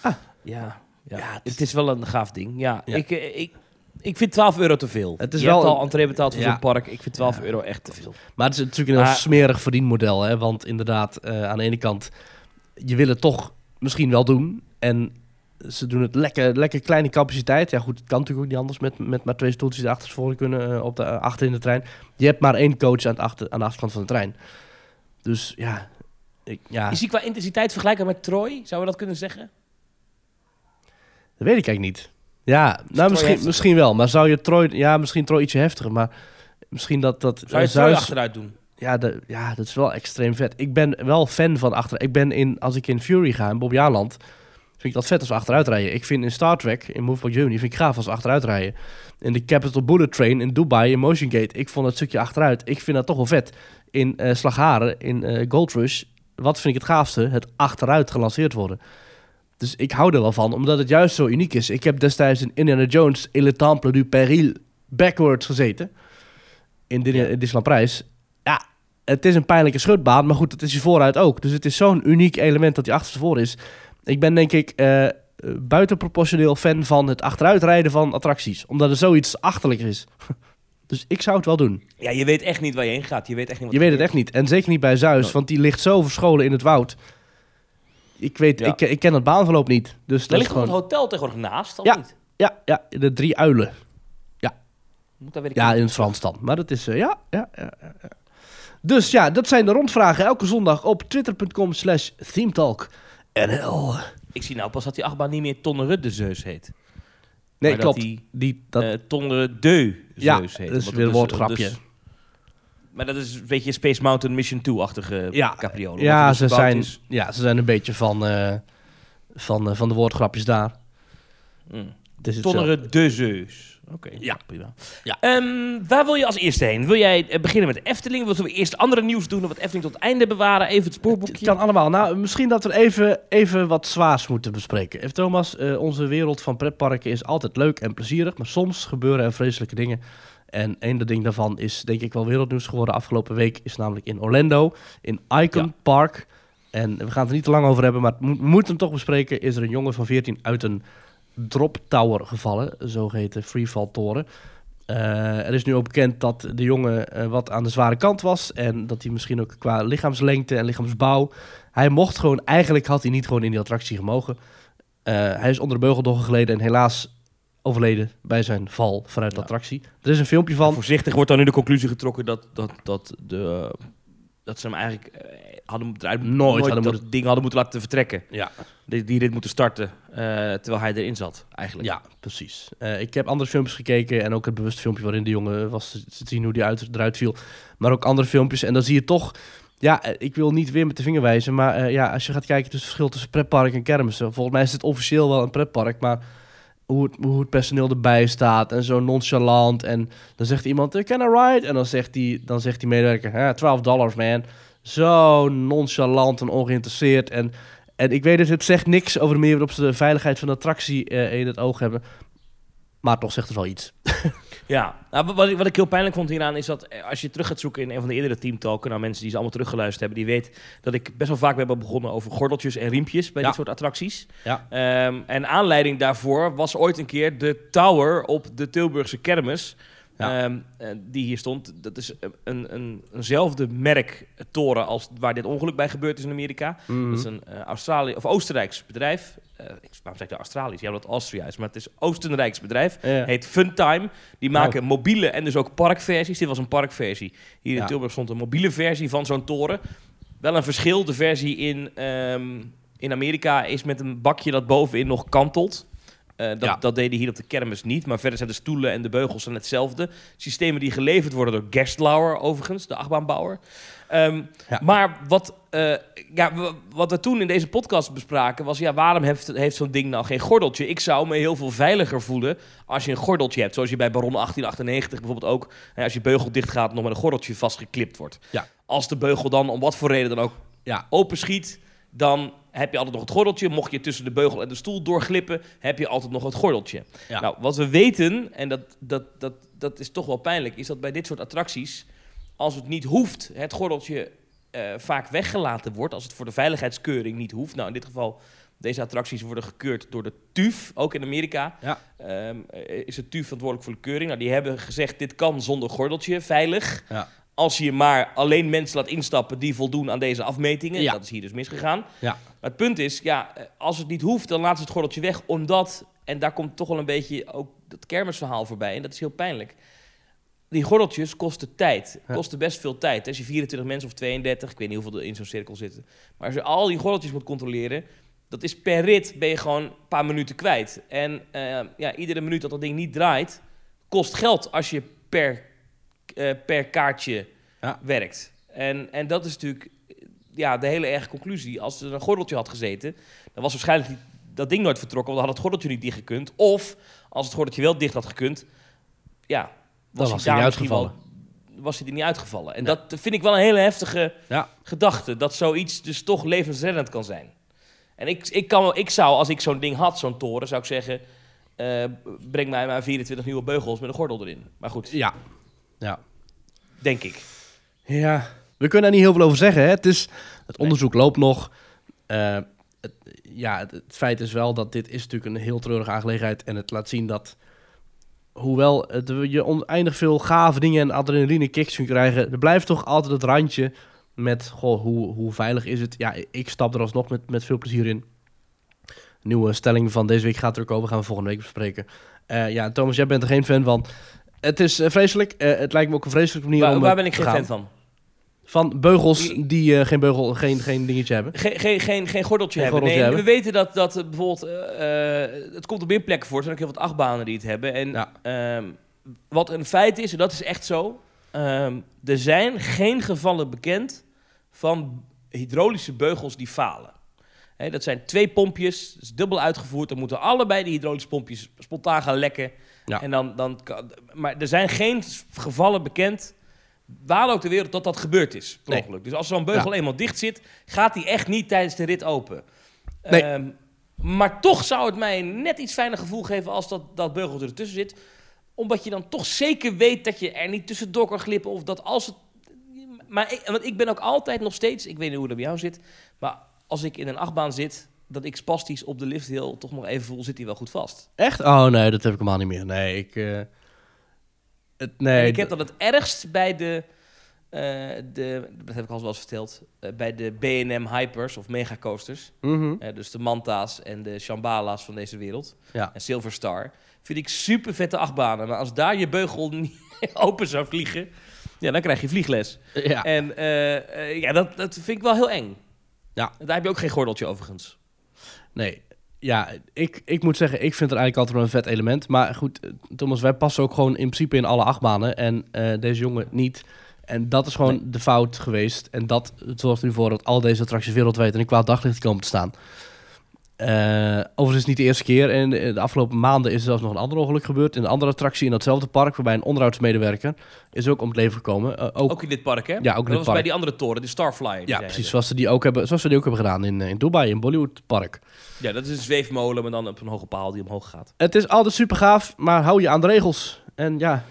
Ah. Ja, ja. Ja, het het, is wel een gaaf ding. Ja. Ik, eh, ik, ik vind 12 euro te veel. Het is je wel hebt al een- entree betaald voor zo'n park. Ik vind 12 Ja. euro echt te veel. Maar het is natuurlijk een heel smerig verdienmodel. Hè? Want inderdaad, eh, aan de ene kant, je wil het toch misschien wel doen. En ze doen het lekker, lekker kleine capaciteit. Ja goed, het kan natuurlijk ook niet anders met, met maar twee stoeltjes die achterstevoren kunnen eh, op de, achter in de trein. Je hebt maar één coach aan, het achter, aan de achterkant van de trein. Dus ja, ik, ja Is die qua intensiteit vergelijkbaar met Troy? Zouden we dat kunnen zeggen? dat weet ik eigenlijk niet. Ja, nou Troy misschien, heftiger? misschien wel. Maar zou je Troy, ja misschien Troy ietsje heftiger. Maar misschien dat... dat Zou je eh, Troy Zeus- achteruit doen? Ja, de, ja, dat is wel extreem vet. Ik ben wel fan van achter. Ik ben in, als ik in Fury ga, in Bobbejaanland, vind ik dat vet als we achteruit rijden. Ik vind in Star Trek, in Move by Journey, vind ik gaaf als we achteruit rijden. In de Capital Bullet Train in Dubai, in Motion Gate, ik vond het stukje achteruit. Ik vind dat toch wel vet. In Slagharen, in eh Gold Rush, wat vind ik het gaafste? Het achteruit gelanceerd worden. Dus ik hou er wel van, omdat het juist zo uniek is. Ik heb destijds in Indiana Jones, in Le Temple du Péril, backwards gezeten. In Disneyland Prijs. Ja, het is een pijnlijke schutbaan, maar goed, dat is hij vooruit ook. Dus het is zo'n uniek element dat hij achterstevoren is. Ik ben denk ik eh, buitenproportioneel fan van het achteruitrijden van attracties. Omdat er zoiets achterlijk is. dus ik zou het wel doen. Ja, je weet echt niet waar je heen gaat. Je weet echt niet wat Je weet het echt niet. En zeker niet bij Zeus, want die ligt zo verscholen in het woud. Ik weet, Ja. ik, ik ken het baanverloop niet. Dus Er dat is ligt gewoon het hotel tegenwoordig naast, of Ja. niet? Ja, ja, de drie uilen. Moet daar weet ik Ja, in het Frans dan. Maar dat is, eh, ja, ja, ja, ja, ja. Dus ja, dat zijn de rondvragen elke zondag op twitter.com slash themetalknl. Ik zie nou pas dat die achtbaan niet meer Tonnere de Zeus heet. Nee, Maar klopt. Dat die Die, dat, eh de ja, Zeus heet. dat is weer een dus- woordgrapje. dus- maar dat is een beetje Space Mountain Mission 2-achtige Ja, capriolen. ja, ze gebouwd zijn, is. ja, ze zijn een beetje van, eh, van, eh, van de woordgrapjes daar. Mm. Tonnere de Zeus. Oké, Ja. prima. Ja. Ehm, waar wil je als eerste heen? Wil jij eh, beginnen met Efteling? Wil we eerst andere nieuws doen? Of het Efteling tot het einde bewaren? Even het Het spoorboekje? kan allemaal. Nou, misschien dat we even, even wat zwaars moeten bespreken. Even Thomas, eh, onze wereld van pretparken is altijd leuk en plezierig, maar soms gebeuren er vreselijke dingen. En een ding daarvan is denk ik wel wereldnieuws geworden afgelopen week, is namelijk in Orlando, in Icon Ja. Park. En we gaan het er niet te lang over hebben, maar we mo- moeten hem toch bespreken. Is er een jongen van 14 uit een drop tower gevallen, zogeheten freefall toren. Eh, er is nu ook bekend dat de jongen eh, wat aan de zware kant was. En dat hij misschien ook qua lichaamslengte en lichaamsbouw. Hij mocht gewoon, eigenlijk had hij niet gewoon in die attractie gemogen. Eh, hij is onder de beugel doorgegleden en helaas overleden bij zijn val vanuit de Ja. attractie. Er is een filmpje van. Voorzichtig wordt dan nu de conclusie getrokken dat, dat, dat, de, dat ze hem eigenlijk eh, hadden, eruit, Nooit hadden dat moeten- ding hadden moeten laten vertrekken. Ja, Die, die dit moeten starten, eh, terwijl hij erin zat, eigenlijk. ja precies. Eh, ik heb andere filmpjes gekeken en ook het bewust filmpje waarin de jongen was te zien hoe die uit, eruit viel. Maar ook andere filmpjes en dan zie je toch... Ja, ik wil niet weer met de vinger wijzen, maar ja, als je gaat kijken tussen het verschil tussen pretpark en kermissen. Volgens mij is het officieel wel een pretpark, maar hoe het, hoe het personeel erbij staat en zo nonchalant. En dan zegt iemand, "Eh, can I ride? En dan zegt die, dan zegt die medewerker, ja, 12 dollars man. Zo nonchalant en ongeïnteresseerd. En, en ik weet het, het zegt niks over de manier waarop ze de veiligheid van de attractie eh, in het oog hebben. Maar toch zegt het wel iets. Ja, nou, wat, ik, wat ik heel pijnlijk vond hieraan is dat eh, als je terug gaat zoeken in een van de eerdere teamtalken, nou mensen die ze allemaal teruggeluisterd hebben, die weten dat ik best wel vaak ben begonnen over gordeltjes en riempjes bij Ja. dit soort attracties. Ja. Ehm, en aanleiding daarvoor was ooit een keer de tower op de Tilburgse kermis. Ja. Ehm, eh, die hier stond. Dat is een, een, eenzelfde merk toren als waar dit ongeluk bij gebeurd is in Amerika. Mhm. Dat is een eh Australië of Oostenrijks bedrijf. Eh, ik- waarom zeg ik Australisch? Ja, omdat het Austria is, maar het is Oostenrijks bedrijf. Ja. Heet Funtime. Die maken mobiele en dus ook parkversies. Dit was een parkversie. Hier Ja. in Tilburg stond een mobiele versie van zo'n toren. Wel een verschil. De versie in, ehm, in Amerika is met een bakje dat bovenin nog kantelt. Eh, dat, Ja. dat deden hier op de kermis niet. Maar verder zijn de stoelen en de beugels zijn hetzelfde. Systemen die geleverd worden door Gerstlauer overigens, de achtbaanbouwer. Ehm, Ja. Maar wat, eh, ja, wat we toen in deze podcast bespraken was... Ja, waarom heeft, heeft zo'n ding nou geen gordeltje? Ik zou me heel veel veiliger voelen als je een gordeltje hebt. Zoals je bij Baron 1898 bijvoorbeeld ook... hè, als je beugel dicht gaat, nog met een gordeltje vastgeklipt wordt. Ja. Als de beugel dan om wat voor reden dan ook Ja. openschiet... dan heb je altijd nog het gordeltje. Mocht je tussen de beugel en de stoel doorglippen... heb je altijd nog het gordeltje. Ja. Nou, wat we weten, en dat, dat, dat, dat is toch wel pijnlijk... is dat bij dit soort attracties, als het niet hoeft... het gordeltje eh, vaak weggelaten wordt... als het voor de veiligheidskeuring niet hoeft. Nou, in dit geval, deze attracties worden gekeurd door de TUF, ook in Amerika. Ja. Ehm, eh, is de TUF verantwoordelijk voor de keuring. Nou, die hebben gezegd, dit kan zonder gordeltje, veilig. Ja. Als je maar alleen mensen laat instappen die voldoen aan deze afmetingen. Ja. Dat is hier dus misgegaan. Ja. Maar het punt is, ja, eh, als het niet hoeft, dan laten ze het gordeltje weg. Omdat, en daar komt toch wel een beetje ook dat kermisverhaal voorbij. En dat is heel pijnlijk. Die gordeltjes kosten tijd. Kosten best veel tijd. Als je 24 mensen of 32, ik weet niet hoeveel er in zo'n cirkel zitten. Maar als je al die gordeltjes moet controleren, dat is per rit ben je gewoon een paar minuten kwijt. En eh, ja, iedere minuut dat dat ding niet draait, kost geld als je per, eh, per kaartje Ja. werkt. En, en dat is natuurlijk ja, de hele erge conclusie. Als er een gordeltje had gezeten, dan was waarschijnlijk die- dat ding nooit vertrokken, want dan had het gordeltje niet dicht gekund. Of als het gordeltje wel dicht had gekund, ja, was hij daar niet misschien wel- was hij er niet uitgevallen. En dat vind ik wel een hele heftige Ja. gedachte, dat zoiets dus toch levensreddend kan zijn. En ik, ik, kan, ik zou, als ik zo'n ding had, zo'n toren, zou ik zeggen... eh, breng mij maar 24 nieuwe beugels met een gordel erin. Maar goed, Ja. Ja. denk ik. Ja. we kunnen er niet heel veel over zeggen. Hè? Het, is, het onderzoek loopt nog. Eh, het, ja, het, het feit is wel dat dit is natuurlijk een heel treurige aangelegenheid. En het laat zien dat, hoewel het, je oneindig veel gave dingen en adrenaline kicks kunt krijgen, er blijft toch altijd het randje met, goh, hoe, hoe veilig is het? Ja, ik stap er alsnog met, met veel plezier in. Nieuwe stelling van deze week gaat er ook over, gaan we volgende week bespreken. Eh, ja, Thomas, jij bent er geen fan van. Het is eh, vreselijk. Eh, het lijkt me ook een vreselijke manier Waar, om waar ben ik geen fan van? Van beugels Die- eh, geen beugel, geen, geen dingetje hebben. Geen, geen, geen, geen gordeltje Geen hebben. gordeltje nee, hebben. we weten dat, dat eh, bijvoorbeeld... eh, het komt op meer plekken voor. Er zijn ook heel wat achtbanen die het hebben. En Ja. ehm, wat een feit is, en dat is echt zo... ehm, er zijn geen gevallen bekend van hydraulische beugels die falen. Dat zijn twee pompjes, dat is dubbel uitgevoerd. Dan moeten allebei die hydraulische pompjes spontaan gaan lekken. Ja. En dan, dan, maar er zijn geen gevallen bekend, waar ook ter wereld, dat dat gebeurd is. Per Nee. ongeluk. Dus als zo'n beugel eenmaal dicht zit, gaat die echt niet tijdens de rit open. Nee. Ehm, maar toch zou het mij net iets fijner gevoel geven als dat, dat beugel ertussen zit. Omdat je dan toch zeker weet dat je er niet tussendoor kan glippen. Of dat als het... Maar ik, want ik ben ook altijd nog steeds, ik weet niet hoe dat bij jou zit. Maar als ik in een achtbaan zit, dat ik spastisch op de lift heel toch nog even voel, zit hij wel goed vast. Echt? Oh nee, dat heb ik helemaal niet meer. Nee, ik... eh, het, nee, en ik heb dat het ergst bij de, eh, de dat heb ik al wel eens verteld, eh, bij de B&M Hypers of Megacoasters. Mhm. Eh, dus de Manta's en de Shambhala's van deze wereld. Ja. En Silver Star. Vind ik super vette achtbanen. Maar als daar je beugel niet open zou vliegen, ja, dan krijg je vliegles. Ja. En ja, dat, dat vind ik wel heel eng. Ja. Daar heb je ook geen gordeltje overigens. Nee. Ja, ik, ik moet zeggen, ik vind er eigenlijk altijd wel een vet element. Maar goed, eh, Thomas, wij passen ook gewoon in principe in alle achtbanen. En eh, deze jongen niet. En dat is gewoon Nee. de fout geweest. En dat zorgt er nu voor dat al deze attracties wereldwijd in een kwaad daglicht komen te staan. Eh overigens niet de eerste keer. En de, afgelopen maanden is er zelfs nog een ander ongeluk gebeurd. In een andere attractie in datzelfde park, waarbij een onderhoudsmedewerker is ook om het leven gekomen. Eh, ook, Ook in dit park, hè? Ja, ook in dat dit was park. bij die andere toren, de Starflyer. die ja, precies. Zoals, ze die ook hebben, zoals we die ook hebben gedaan in, eh, in Dubai, in Bollywood Park. Ja, dat is een zweefmolen, maar dan op een hoge paal die omhoog gaat. Het is altijd super gaaf, maar hou je aan de regels. En ja,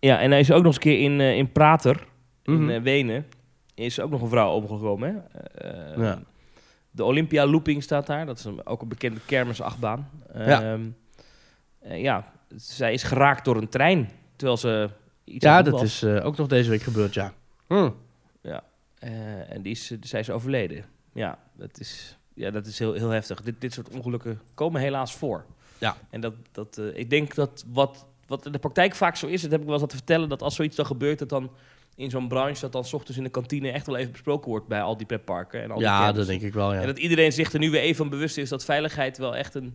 Ja, en hij is ook nog eens een keer in, in Prater, Mhm. in eh, Wenen, is ook nog een vrouw omgekomen. Hè? Ja. De Olympia Looping staat daar. Dat is een, ook een bekende kermisachtbaan. Ja. Ehm, eh, ja, zij is geraakt door een trein, terwijl ze iets ja dat is eh, ook nog deze week gebeurd, ja. Hm. Ja, eh, en die is, zij is overleden. Ja, dat is, ja, dat is heel, heel heftig. Dit, dit soort ongelukken komen helaas voor. Ja. En dat, dat, eh, ik denk dat wat, wat in de praktijk vaak zo is, dat heb ik wel eens te vertellen, dat als zoiets dan gebeurt, dat dan in zo'n branche, dat dan 's ochtends in de kantine echt wel even besproken wordt bij al die pretparken. En al die Ja, dat denk ik wel, ja. En dat iedereen zich er nu weer even van bewust is dat veiligheid wel echt een...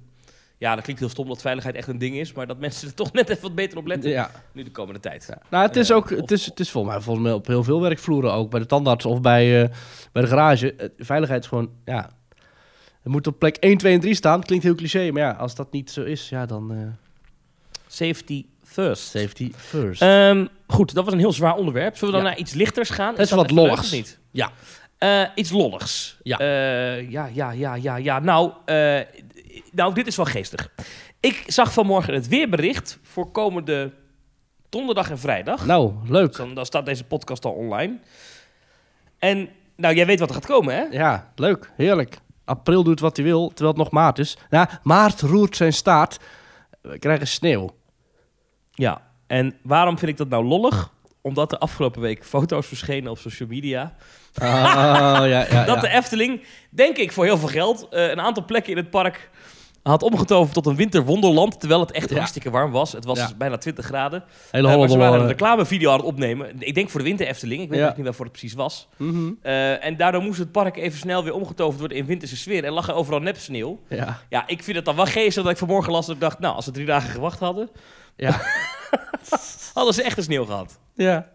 Ja, dat klinkt heel stom dat veiligheid echt een ding is, maar dat mensen er toch net even wat beter op letten ja. nu de komende tijd. Ja. Nou, het is Eh, ook, het is, het is volgens mij, volgens mij op heel veel werkvloeren ook, bij de tandarts of bij, eh, bij de garage. Eh, veiligheid is gewoon, ja, het moet op plek 1, 2 en 3 staan. Klinkt heel cliché, maar ja, als dat niet zo is, ja, dan Safety first. safety first. Ehm, goed, dat was een heel zwaar onderwerp. Zullen we dan Ja. naar iets lichters gaan? is dat wat even leuk lolligs. niet? Ja. Eh, iets lolligs. Ja. Eh, ja, ja, ja, ja, ja. Nou, eh, nou, dit is wel geestig. Ik zag vanmorgen het weerbericht voor komende donderdag en vrijdag. nou, leuk. Dan, dan staat deze podcast al online. En, nou, jij weet wat er gaat komen, hè? Ja, leuk. Heerlijk. April doet wat hij wil, terwijl het nog maart is. Nou, maart roert zijn staart. We krijgen sneeuw. Ja. En waarom vind ik dat nou lollig? Omdat er afgelopen week foto's verschenen op social media. Oh, ja, ja, dat de Efteling, denk ik voor heel veel geld, eh, een aantal plekken in het park had omgetoverd tot een winterwonderland. Terwijl het echt Ja. hartstikke warm was. Het was Ja. dus bijna 20 graden. Hele Eh, maar ze waren een reclamevideo aan het opnemen. Ik denk voor de winter Efteling. Ik weet Ja. niet waarvoor het precies was. Mhm. Eh, en daardoor moest het park even snel weer omgetoverd worden in winterse sfeer. En lag er overal nep sneeuw. Ja, Ja, ik vind het dan wel geestig dat ik vanmorgen las dat ik dacht... Nou, als ze drie dagen gewacht hadden, ja. hadden ze echt een sneeuw gehad. ja.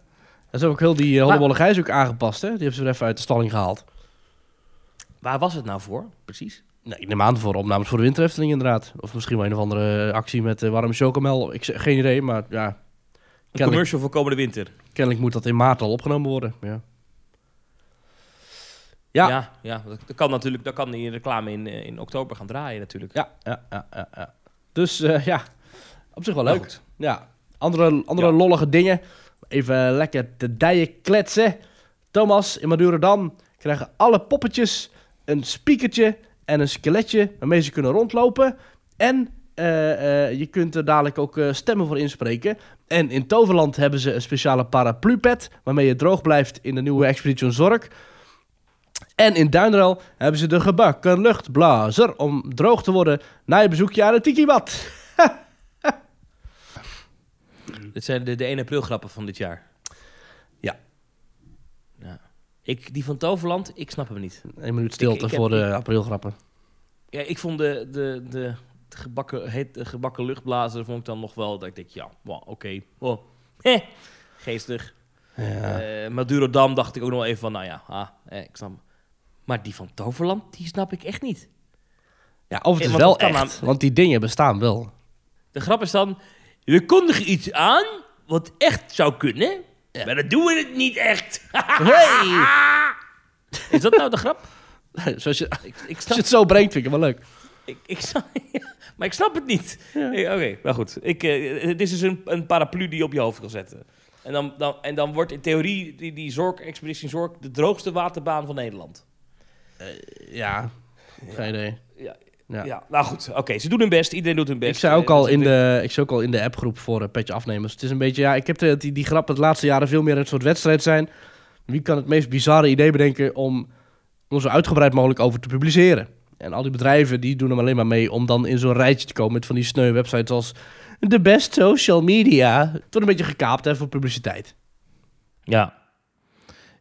En zo heb ik heel die uh, Maar- hollebolle gijs ook aangepast, hè. Die hebben ze weer even uit de stalling gehaald. Waar was het nou voor, precies? Nee, ik neem aan voor opnames voor de winter Efteling inderdaad. Of misschien wel een of andere actie met uh, warme chocomel. Ik zeg geen idee, maar ja. Een Kennelijk, commercial voor komende winter. kennelijk moet dat in maart al opgenomen worden. Ja. Ja. Ja, ja dat, kan natuurlijk. Dat kan die reclame in, eh, in oktober gaan draaien natuurlijk. Ja, ja, ja, ja. ja. Dus eh, ja, op zich wel leuk. goed. Ja, andere, andere Ja. lollige dingen. Even lekker te dijen kletsen. Thomas, in Madurodam krijgen alle poppetjes een speakertje en een skeletje waarmee ze kunnen rondlopen. En eh, eh, je kunt er dadelijk ook eh, stemmen voor inspreken. En in Toverland hebben ze een speciale paraplu-pet waarmee je droog blijft in de nieuwe Expedition Zorg. En in Duinruil hebben ze de gebakken luchtblazer om droog te worden na je bezoekje aan het Tikibad. Dit zijn de, de 1 april grappen van dit jaar. Ja. ja. Ik, die van Toverland, ik snap hem niet. Een minuut stilte Ik- ik heb- voor de aprilgrappen. Ja, ik vond de, de, de, de gebakken, heet, de gebakken luchtblazer vond ik dan nog wel dat ik denk, ja, wow, oké. Oh. Heh, geestig. Ja. Eh, Madurodam dacht ik ook nog even van, nou ja, ah, eh, ik snap. Maar die van Toverland, die snap ik echt niet. ja, of het Eh, is wel het echt, want die dingen bestaan wel. De grap is dan, we kondigen iets aan wat echt zou kunnen, maar dan doen we het niet echt. Hey! Is dat nou de grap? Zoals je, Ik, je het zo brengt, vind ik het wel leuk. ik, ik snap, maar ik snap het niet. Ja. Eh, Oké, maar goed. Ik, eh, het is dus een, een paraplu die je op je hoofd kan zetten. En dan, dan, en dan wordt in theorie die, die Zorg, Expeditie Zorg de droogste waterbaan van Nederland. Ja, geen idee. Ja, Ja. ja. nou goed. Oké, ze doen hun best. Iedereen doet hun best. Ik zei ook Eh, al dus in de, ik zei ook al in de appgroep voor uh, Petje Afnemers. Het is een beetje, ja, ik heb de, die, die grap het laatste jaren veel meer een soort wedstrijd zijn. Wie kan het meest bizarre idee bedenken om er zo uitgebreid mogelijk over te publiceren? En al die bedrijven die doen hem alleen maar mee om dan in zo'n rijtje te komen met van die sneu websites als de best social media. Het wordt een beetje gekaapt hè, voor publiciteit. Ja.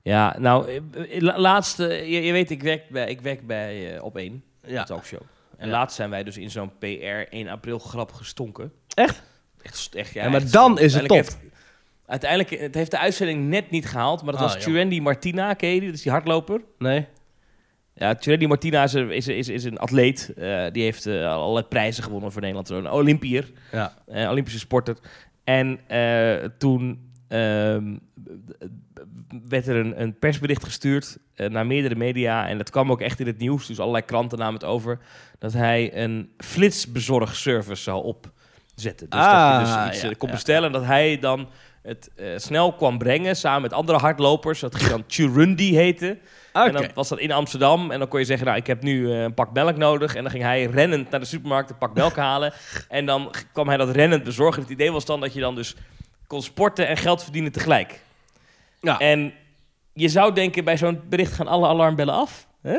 Ja, nou, eh, la- laatst, eh, je, je weet, ik werk bij, ik werk bij eh, Op 1, Ja. talkshow. En laatst zijn wij dus in zo'n PR 1 april grap gestonken. Echt? Echt, echt ja, maar echt dan is het heeft- uiteindelijk, het heeft de uitzending net niet gehaald, maar dat Ah, was. Churendi Martina, ken je die? Dat is die hardloper. Nee? Ja, Churendi Martina is, een- is, is, is een atleet. eh, die heeft eh, allerlei prijzen gewonnen voor Nederland. Een Olympiër. Ja. eh, Olympische sporter. En toen ehm, werd er een, een persbericht gestuurd eh, naar meerdere media. En dat kwam ook echt in het nieuws. Dus allerlei kranten namen het over. Dat hij een flitsbezorgservice zou opzetten. Dus Ah, dat je dus iets ja, eh, kon ja. bestellen. En dat hij dan het eh, snel kwam brengen samen met andere hardlopers. Dat ging dan Churundi heten. En dan was dat in Amsterdam. En dan kon je zeggen, nou, ik heb nu een pak melk nodig. En dan ging hij rennend naar de supermarkt een pak melk halen. En dan kwam hij dat rennend bezorgen. Het idee was dan dat je dan dus kon sporten en geld verdienen tegelijk. Ja. En je zou denken, bij zo'n bericht gaan alle alarmbellen af. Hè?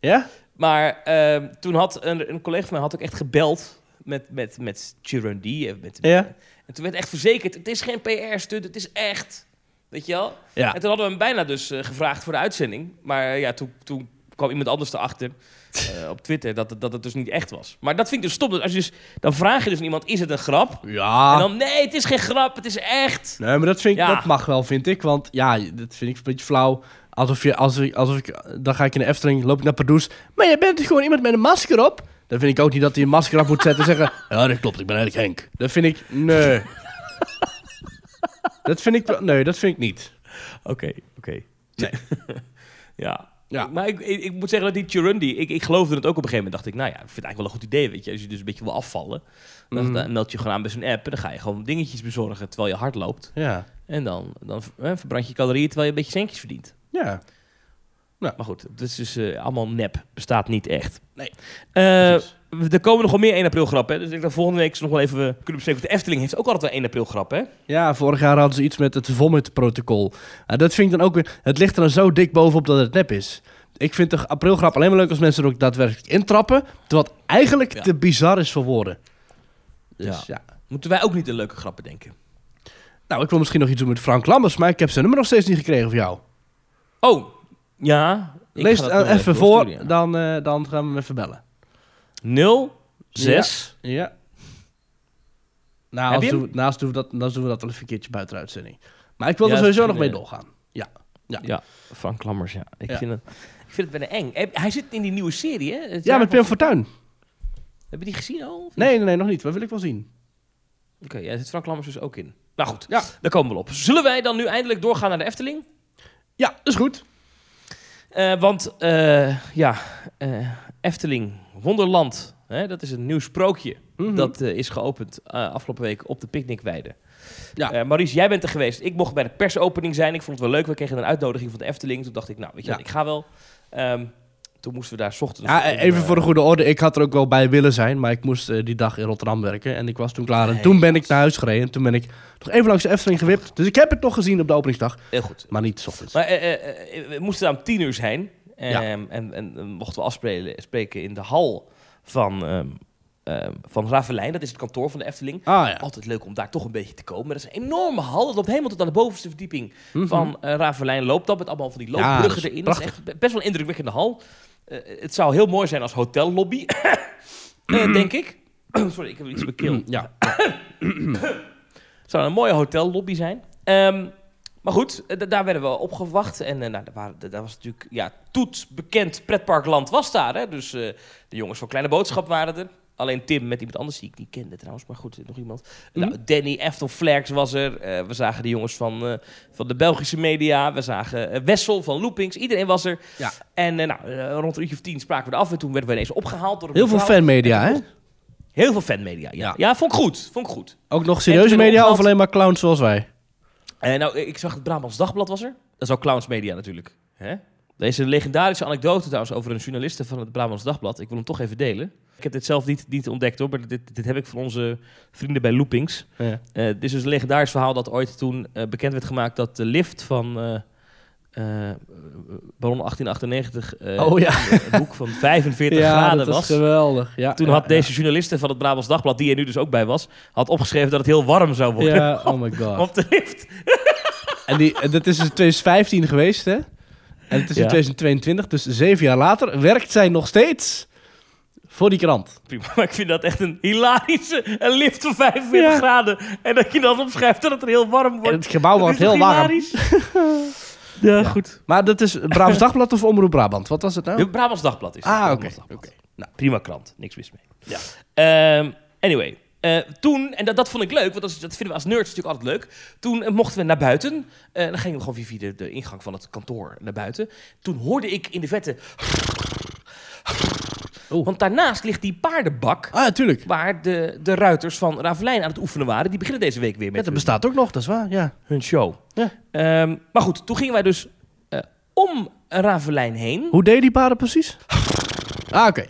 Ja? Maar ehm, toen had een, een collega van mij had ook echt gebeld met, met, met Chirundi. eh, Met, Ja. En toen werd echt verzekerd, het is geen PR-stunt, het is echt. Weet je wel? Ja. En toen hadden we hem bijna dus eh, gevraagd voor de uitzending. Maar eh, ja, toen, toen kwam iemand anders erachter eh, op Twitter dat het, dat het dus niet echt was. Maar dat vind ik dus stom. Dat Als je dus, dan vraag je dus aan iemand, is het een grap? Ja. En dan, nee, het is geen grap, het is echt. Nee, maar dat, vind ik, Ja. dat mag wel, vind ik. Want ja, dat vind ik een beetje flauw. Alsof je, alsof ik, alsof ik, dan ga ik in de Efteling, loop ik naar Pardoes. Maar je bent gewoon iemand met een masker op. Dan vind ik ook niet dat hij een masker op moet zetten en zeggen... Ja, dat klopt, ik ben eigenlijk Henk. Dat vind ik, nee. dat vind ik, nee, dat vind ik niet. Oké, oké. Nee. ja. Ja. Maar ik, ik, ik moet zeggen dat die Chirundi, ik, ik geloofde het ook op een gegeven moment. Dacht ik, nou ja, ik vind het eigenlijk wel een goed idee, weet je. Als je dus een beetje wil afvallen, dan, Mhm. dan meld je gewoon aan bij zo'n app. En dan ga je gewoon dingetjes bezorgen terwijl je hard loopt. Ja, En dan, dan verbrand je calorieën terwijl je een beetje centjes verdient. ja. Maar goed, het is dus eh, allemaal nep. Bestaat niet echt. Nee. Eh, Precies. Er komen nog wel meer 1 april grappen. Hè? Dus ik denk dat volgende week nog wel even kunnen bespreken. De Efteling heeft ook altijd wel 1 april grappen. Hè? Ja, vorig jaar hadden ze iets met het vomit-protocol. Dat vind ik dan ook weer... Het ligt er dan zo dik bovenop dat het nep is. Ik vind de aprilgrap alleen maar leuk als mensen er ook daadwerkelijk intrappen. Terwijl het eigenlijk Ja. te bizar is voor woorden. Dus ja. Moeten wij ook niet een leuke grappen denken? Nou, ik wil misschien nog iets doen met Frank Lammers, maar ik heb zijn nummer nog steeds niet gekregen van jou. Oh, ja. Lees het even voor, dan, eh, dan gaan we hem even bellen. 0, 6. Ja. Nou, als doen, naast doen we dat, dan doen we dat wel even een keertje buiten de uitzending. Maar ik wil Ja, er sowieso nog mee doorgaan. Ja. Ja. Ja, Frank Lammers, ja. Ik, Ja. Vind het, ik vind het bijna eng. Hij- zit in die nieuwe serie, hè? Het Ja, met van- Pim Fortuyn. Heb je die gezien al? of? Nee, nee, nee, nog niet. Dat wil ik wel zien. Oké, ja, er zit Frank Lammers dus ook in. Nou goed, Ja. daar komen we op. Zullen wij dan nu eindelijk doorgaan naar de Efteling? Ja, dat is goed. Eh, want, eh, ja, eh, Efteling, Wonderland, hè, dat is een nieuw sprookje. Mhm. Dat eh, is geopend eh, afgelopen week op de picknickweide. Ja. Eh, Maurice, jij bent er geweest. Ik mocht bij de persopening zijn. Ik vond het wel leuk. We kregen een uitnodiging van de Efteling. Toen dacht ik, nou, weet je Ja. wat, ik ga wel. Ehm, toen moesten we daar ochtends... Ja, even voor de goede orde. Ik had er ook wel bij willen zijn, maar ik moest die dag in Rotterdam werken. En ik was toen klaar. En toen ben ik naar huis gereden. En toen ben ik nog even langs de Efteling gewipt. Dus ik heb het nog gezien op de openingsdag, Heel goed. maar niet 's ochtends. Maar eh, we moesten daar om tien uur zijn. Ehm, en, en, en mochten we afspreken spreken in de hal van, ehm ehm, van Ravelijn. Dat is het kantoor van de Efteling. Ah ja. Altijd leuk om daar toch een beetje te komen. Dat is een enorme hal. Dat loopt helemaal tot aan de bovenste verdieping Mhm. van eh Ravelijn. Loopt dat met allemaal van die loopbruggen erin. Dat is echt best wel een indrukwekkende hal. Eh, het zou heel mooi zijn als hotellobby. Eh, denk ik. Sorry, ik heb iets op mijn keel. Ja. Het zou een mooie hotellobby zijn. Ehm, maar goed, eh, daar werden we opgewacht. En eh, nou, daar, waren, daar was natuurlijk... Ja, Toet, bekend pretparkland was daar. Hè? Dus eh, de jongens van Kleine Boodschap waren er. Alleen Tim met iemand anders die ik niet kende trouwens. Maar goed, nog iemand. Hm? Nou, Danny Eftel Flags was er. We zagen de jongens van, van de Belgische media. We zagen Wessel van Loopings. Iedereen was er. Ja. En nou, rond een uurtje of tien spraken we er af. En toen werden we ineens opgehaald door een Heel veel fanmedia, hè? Heel veel fanmedia, ja. Ja. ja. vond ik goed. Vond ik goed. Ook nog serieuze media of alleen maar clowns zoals wij? En nou, ik zag het Brabants Dagblad was er. Dat is ook Clowns Media natuurlijk. Hè? Deze legendarische anekdote trouwens over een journaliste van het Brabants Dagblad. Ik wil hem toch even delen. Ik heb dit zelf niet, niet ontdekt hoor, maar dit, dit heb ik van onze vrienden bij Loopings. Ja. Eh, dit is dus een legendarisch verhaal dat ooit toen eh, bekend werd gemaakt dat de lift van eh Baron 1898 eh, Oh ja. een boek van 45 Ja, graden dat was. geweldig. Ja, Toen ja, had deze journaliste van het Brabants Dagblad, die er nu dus ook bij was, had opgeschreven dat het heel warm zou worden Ja, oh my god. op de lift. En die, en dat is in 2015 geweest, hè? En het is in Ja. 2022, dus zeven jaar later, werkt zij nog steeds voor die krant. Prima, maar ik vind dat echt een hilarische een lift van 45 Ja. graden. En dat je dan opschrijft dat het er heel warm En wordt. het gebouw wordt heel warm. ja, goed. Maar dat is Brabants Dagblad of Omroep Brabant? Wat was het nou? Het Brabants Dagblad is het. Ah, oké. Nou, prima krant. Niks mis mee. Ja. Ehm, anyway. eh, toen, en dat, dat vond ik leuk, want dat, is- dat vinden we als nerds natuurlijk altijd leuk. Toen eh, mochten we naar buiten. Eh, dan gingen we gewoon via, via de, de ingang van het kantoor naar buiten. Toen hoorde ik in de vette... Oeh. Want daarnaast ligt die paardenbak... Ah, natuurlijk. waar de, de ruiters van Ravelijn aan het oefenen waren. Die beginnen deze week weer Ja, met dat hun, bestaat ook nog, dat is waar. Ja. hun show. Ja. Ehm, maar goed, toen gingen wij dus eh, om Ravelijn heen. Hoe deed die paarden precies? Ah, oké.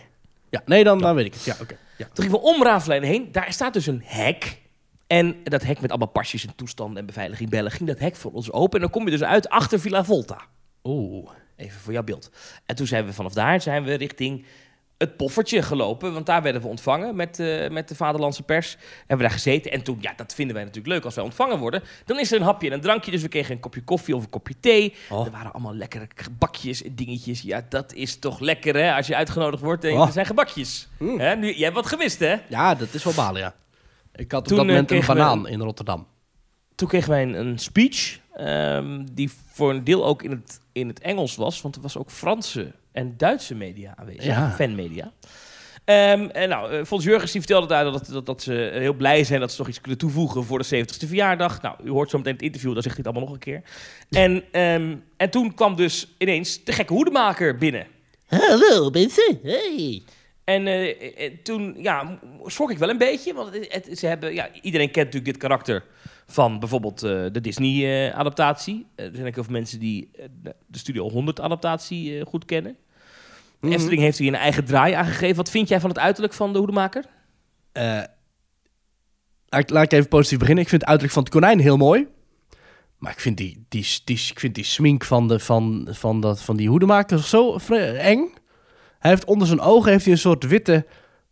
Ja, nee, dan, dan weet ik het. Ja, oké. Ja. Toen gingen we om Ravelijn heen. Daar staat dus een hek. En dat hek met allemaal pasjes en toestanden en beveiliging bellen... ging dat hek voor ons open. En dan kom je dus uit achter Villa Volta. Oeh. Even voor jouw beeld. En toen zijn we vanaf daar zijn we richting het poffertje gelopen. Want daar werden we ontvangen met, eh, met de vaderlandse pers. Hebben we daar gezeten. En toen, ja, dat vinden wij natuurlijk leuk als wij ontvangen worden. Dan is er een hapje en een drankje. Dus we kregen een kopje koffie of een kopje thee. Oh. Er waren allemaal lekkere gebakjes en dingetjes. Ja, dat is toch lekker, hè? Als je uitgenodigd wordt en Oh. er zijn gebakjes. Mm. Hè? Nu, jij hebt wat gewist, hè? Ja, dat is wel balen, ja. Ik had op Toen, dat eh, moment een we- banaan in Rotterdam. Toen kregen wij een, een speech. ehm, die voor een deel ook in het, in het Engels was. Want er was ook Franse en Duitse media aanwezig. Ja. Fanmedia. Ehm, en nou, uh, Fons Jurgens die vertelde daar dat, dat, dat ze heel blij zijn dat ze nog iets kunnen toevoegen voor de 70ste verjaardag. Nou, u hoort zo meteen het interview, dan zegt hij het allemaal nog een keer. En, ehm, en toen kwam dus ineens de gekke hoedemaker binnen. Hallo mensen, hey. En eh, eh, toen ja, schrok ik wel een beetje. Want het, het- ze hebben, ja, iedereen kent natuurlijk dit karakter van bijvoorbeeld eh, de Disney-adaptatie. er zijn ook heel veel mensen die eh, de- de Studio 100-adaptatie goed kennen. De Mhm. Efteling heeft hier een eigen draai aangegeven. Wat vind jij van het uiterlijk van de hoedemaker? Eh, laat, ik- laat ik even positief beginnen. Ik vind het uiterlijk van het konijn heel mooi. Maar ik vind die, die, die, ik vind die smink van, de, van, van, dat, van die hoedemaker zo eng. Hij heeft onder zijn ogen heeft hij een soort witte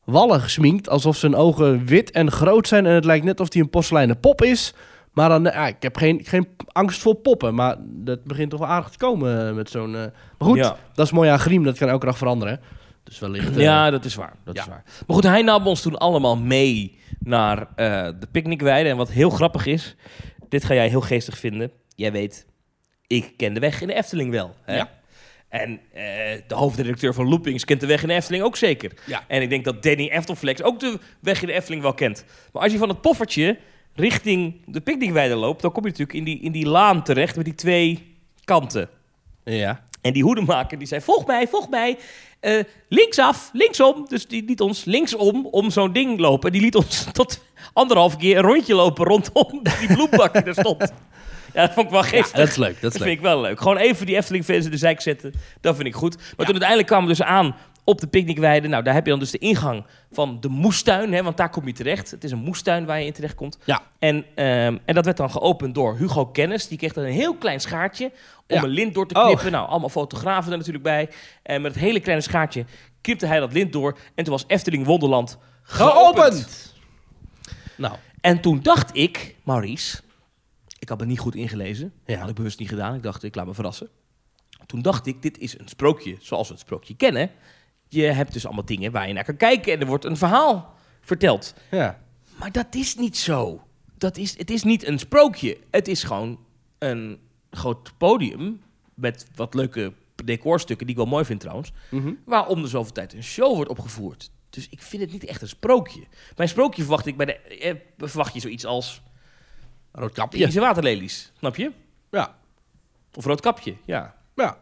wallen gesminkt. Alsof zijn ogen wit en groot zijn. En het lijkt net of hij een porseleinen pop is. Maar dan, ja, ik heb geen, geen angst voor poppen. Maar dat begint toch wel aardig te komen eh, met zo'n... eh, Maar goed, Ja. dat is mooi aan Griem. Dat kan elke dag veranderen. Dus wellicht... eh, Ja, dat is waar. Dat ja. is waar. Maar goed, hij nam ons toen allemaal mee naar eh, de picknickweide. En wat heel grappig is, dit ga jij heel geestig vinden. Jij weet, ik ken de weg in de Efteling wel. Hè? Ja. En eh, de hoofdredacteur van Loopings kent de weg in de Efteling ook zeker. Ja. En ik denk dat Danny Eftelflex ook de weg in de Efteling wel kent. Maar als je van het poffertje richting de picknickweide loopt... dan kom je natuurlijk in die, in die laan terecht met die twee kanten. Ja. En die hoedemaker die zei, volg mij, volg mij. Eh, linksaf, linksom. Dus die liet ons linksom om zo'n ding lopen. Die liet ons tot anderhalf keer een rondje lopen rondom die bloembak die er stond. Ja, dat vond ik wel Ja, geestig. dat is leuk. Dat Dat is vind leuk. ik wel leuk. Gewoon even die Efteling-fans in de zijk zetten. Dat vind ik goed. Maar toen uiteindelijk kwamen we dus aan op de picknickweide. Nou, daar heb je dan dus de ingang van de moestuin. Hè, want daar kom je terecht. Het is een moestuin waar je in terecht komt. Ja. En, ehm, en dat werd dan geopend door Hugo Kennis. Die kreeg dan een heel klein schaartje om Ja. een lint door te Oh. knippen. Nou, allemaal fotografen er natuurlijk bij. En met het hele kleine schaartje knipte hij dat lint door. En toen was Efteling Wonderland geopend. Geopend! Nou, En toen dacht ik, Maurice, ik had me niet goed ingelezen. Ja. Had ik bewust niet gedaan. Ik dacht, ik laat me verrassen. Toen dacht ik, dit is een sprookje zoals we het sprookje kennen. Je hebt dus allemaal dingen waar je naar kan kijken en er wordt een verhaal verteld. ja. Maar dat is niet zo. Dat is, het is niet een sprookje. Het is gewoon een groot podium met wat leuke decorstukken, die ik wel mooi vind trouwens. Mhm. Waar om de zoveel tijd een show wordt opgevoerd. Dus ik vind het niet echt een sprookje. Bij een sprookje verwacht ik bij de, eh, verwacht je zoiets als Rood de kapje. Indische waterlelies. Snap je? Ja. Of rood kapje, ja. Ja.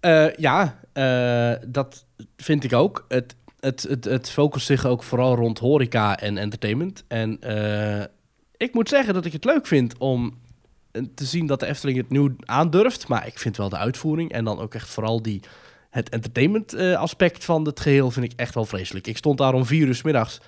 Eh, ja, eh, dat vind ik ook. Het, het, het, het focust zich ook vooral rond horeca en entertainment. En eh, ik moet zeggen dat ik het leuk vind om te zien dat de Efteling het nu aandurft. Maar ik vind wel de uitvoering en dan ook echt vooral die, het entertainment aspect van het geheel vind ik echt wel vreselijk. Ik stond daar om vier uur 's middags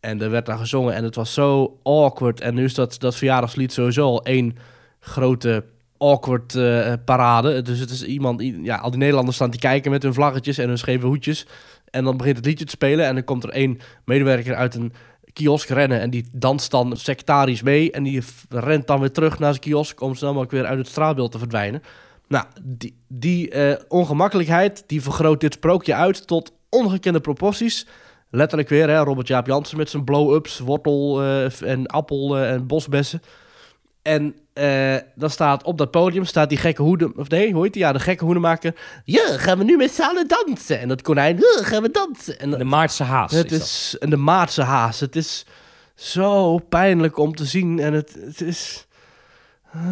en er werd daar gezongen en het was zo awkward. En nu is dat, dat verjaardagslied sowieso al één grote awkward eh, parade. Dus het is iemand, ja, al die Nederlanders staan te kijken met hun vlaggetjes en hun scheve hoedjes. En dan begint het liedje te spelen en dan komt er één medewerker uit een kiosk rennen en die danst dan sectarisch mee en die rent dan weer terug naar zijn kiosk om snel mogelijk weer uit het straatbeeld te verdwijnen. Nou, die, die eh, ongemakkelijkheid die vergroot dit sprookje uit tot ongekende proporties. Letterlijk weer, hè, Robert Jaap Jansen met zijn blow-ups, wortel eh, en appel en bosbessen. En eh, dan staat op dat podium staat die gekke hoeden, of nee, hoe heet die? Ja, de gekke hoedemaker. Ja, gaan we nu met z'n allen dansen. En dat konijn, ja, gaan we dansen. En De Maartse haas het is is en de Maartse haas. Het is zo pijnlijk om te zien. En het, het is. dat.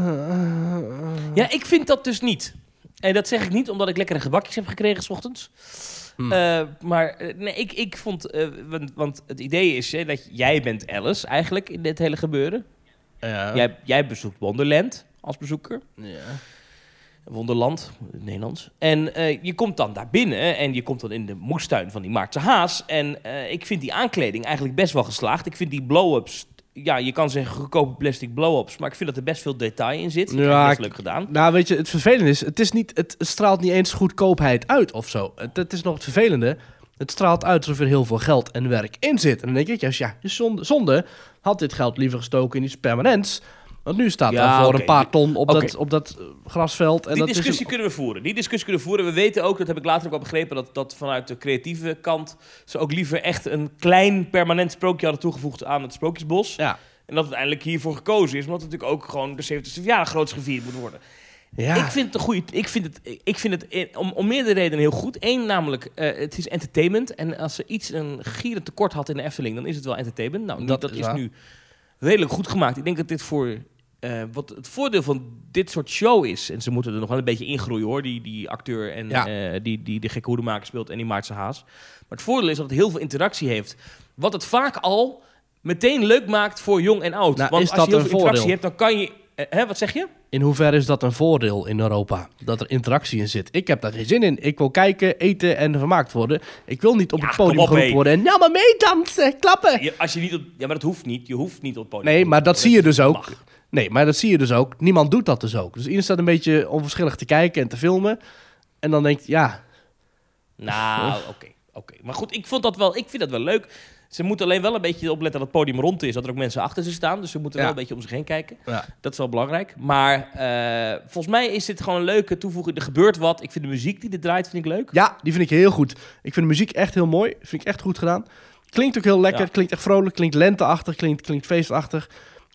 Ja, ik vind dat dus niet. En dat zeg ik niet omdat ik lekkere gebakjes heb gekregen s ochtends. Hmm. Eh, maar eh, nee, ik, ik vond... eh, want, want het idee is hè, dat jij bent Alice eigenlijk in dit hele gebeuren. Ja. Jij, jij bezoekt Wonderland als bezoeker. ja. Wonderland, in het Nederlands. En eh, je komt dan daar binnen en je komt dan in de moestuin van die Maartse Haas. En eh, ik vind die aankleding eigenlijk best wel geslaagd. Ik vind die blow-ups, ja, je kan zeggen goedkope plastic blow-ups, maar ik vind dat er best veel detail in zit. Ja, best ik- leuk gedaan. Nou, weet je, het vervelende is, het, is niet, het straalt niet eens goedkoopheid uit of zo. Het is nog het vervelende. Het straalt uit alsof er heel veel geld en werk in zit. En dan denk ik, juist, ja, is zonde, zonde. Had dit geld liever gestoken in iets permanents. Want nu staat Ja, er voor een paar ton op, dat, op dat eh, grasveld. En Die dat is discussie een- kunnen we voeren. Die discussie kunnen we voeren. We weten ook, dat heb ik later ook al begrepen, dat, dat vanuit de creatieve kant ze ook liever echt een klein permanent sprookje hadden toegevoegd aan het Sprookjesbos. ja. En dat uiteindelijk hiervoor gekozen is, omdat het natuurlijk ook gewoon de 70ste verjaardag groots gevierd moet worden. Ja. Ik vind het een goede. Ik vind het, ik vind het in- om, om meerdere redenen heel goed. Eén, namelijk, eh, het is entertainment. En als er iets een gierend tekort had in de Efteling, dan is het wel entertainment. Nou, Dat dat, is nu redelijk goed gemaakt. Ik denk dat dit voor. eh, wat het voordeel van dit soort show is. En ze moeten er nog wel een beetje ingroeien hoor. Die, die acteur en Ja. eh, die, die de gekke hoedemaker speelt en die Maartse Haas. Maar het voordeel is dat het heel veel interactie heeft. Wat het vaak al meteen leuk maakt voor jong en oud. Nou, Want als je heel veel interactie voordeel? hebt, dan kan je. Eh, hè, wat zeg je? In hoeverre is dat een voordeel in Europa? Dat er interactie in zit. Ik heb daar geen zin in. Ik wil kijken, eten en vermaakt worden. Ik wil niet op Ja, het podium op, geroepen worden en nou maar meedansen, klappen. Je- als je niet op, ja, maar dat hoeft niet. Je hoeft niet op het podium. Nee, maar dat zie je dus ook. mag. Nee, maar dat zie je dus ook. Niemand doet dat dus ook. Dus iedereen staat een beetje onverschillig te kijken en te filmen. En dan denkt, ja, Nou, oké. oké. Maar goed, ik, vond dat wel, ik vind dat wel leuk. Ze moeten alleen wel een beetje opletten dat het podium rond is. Dat er ook mensen achter ze staan. Dus ze moeten Ja. wel een beetje om zich heen kijken. ja. Dat is wel belangrijk. Maar eh, volgens mij is dit gewoon een leuke toevoeging. Er gebeurt wat. Ik vind de muziek die er draait, vind ik leuk. ja, die vind ik heel goed. Ik vind de muziek echt heel mooi. Vind ik echt goed gedaan. Klinkt ook heel lekker. Ja. Klinkt echt vrolijk. Klinkt lenteachtig. Klinkt, klinkt feestachtig.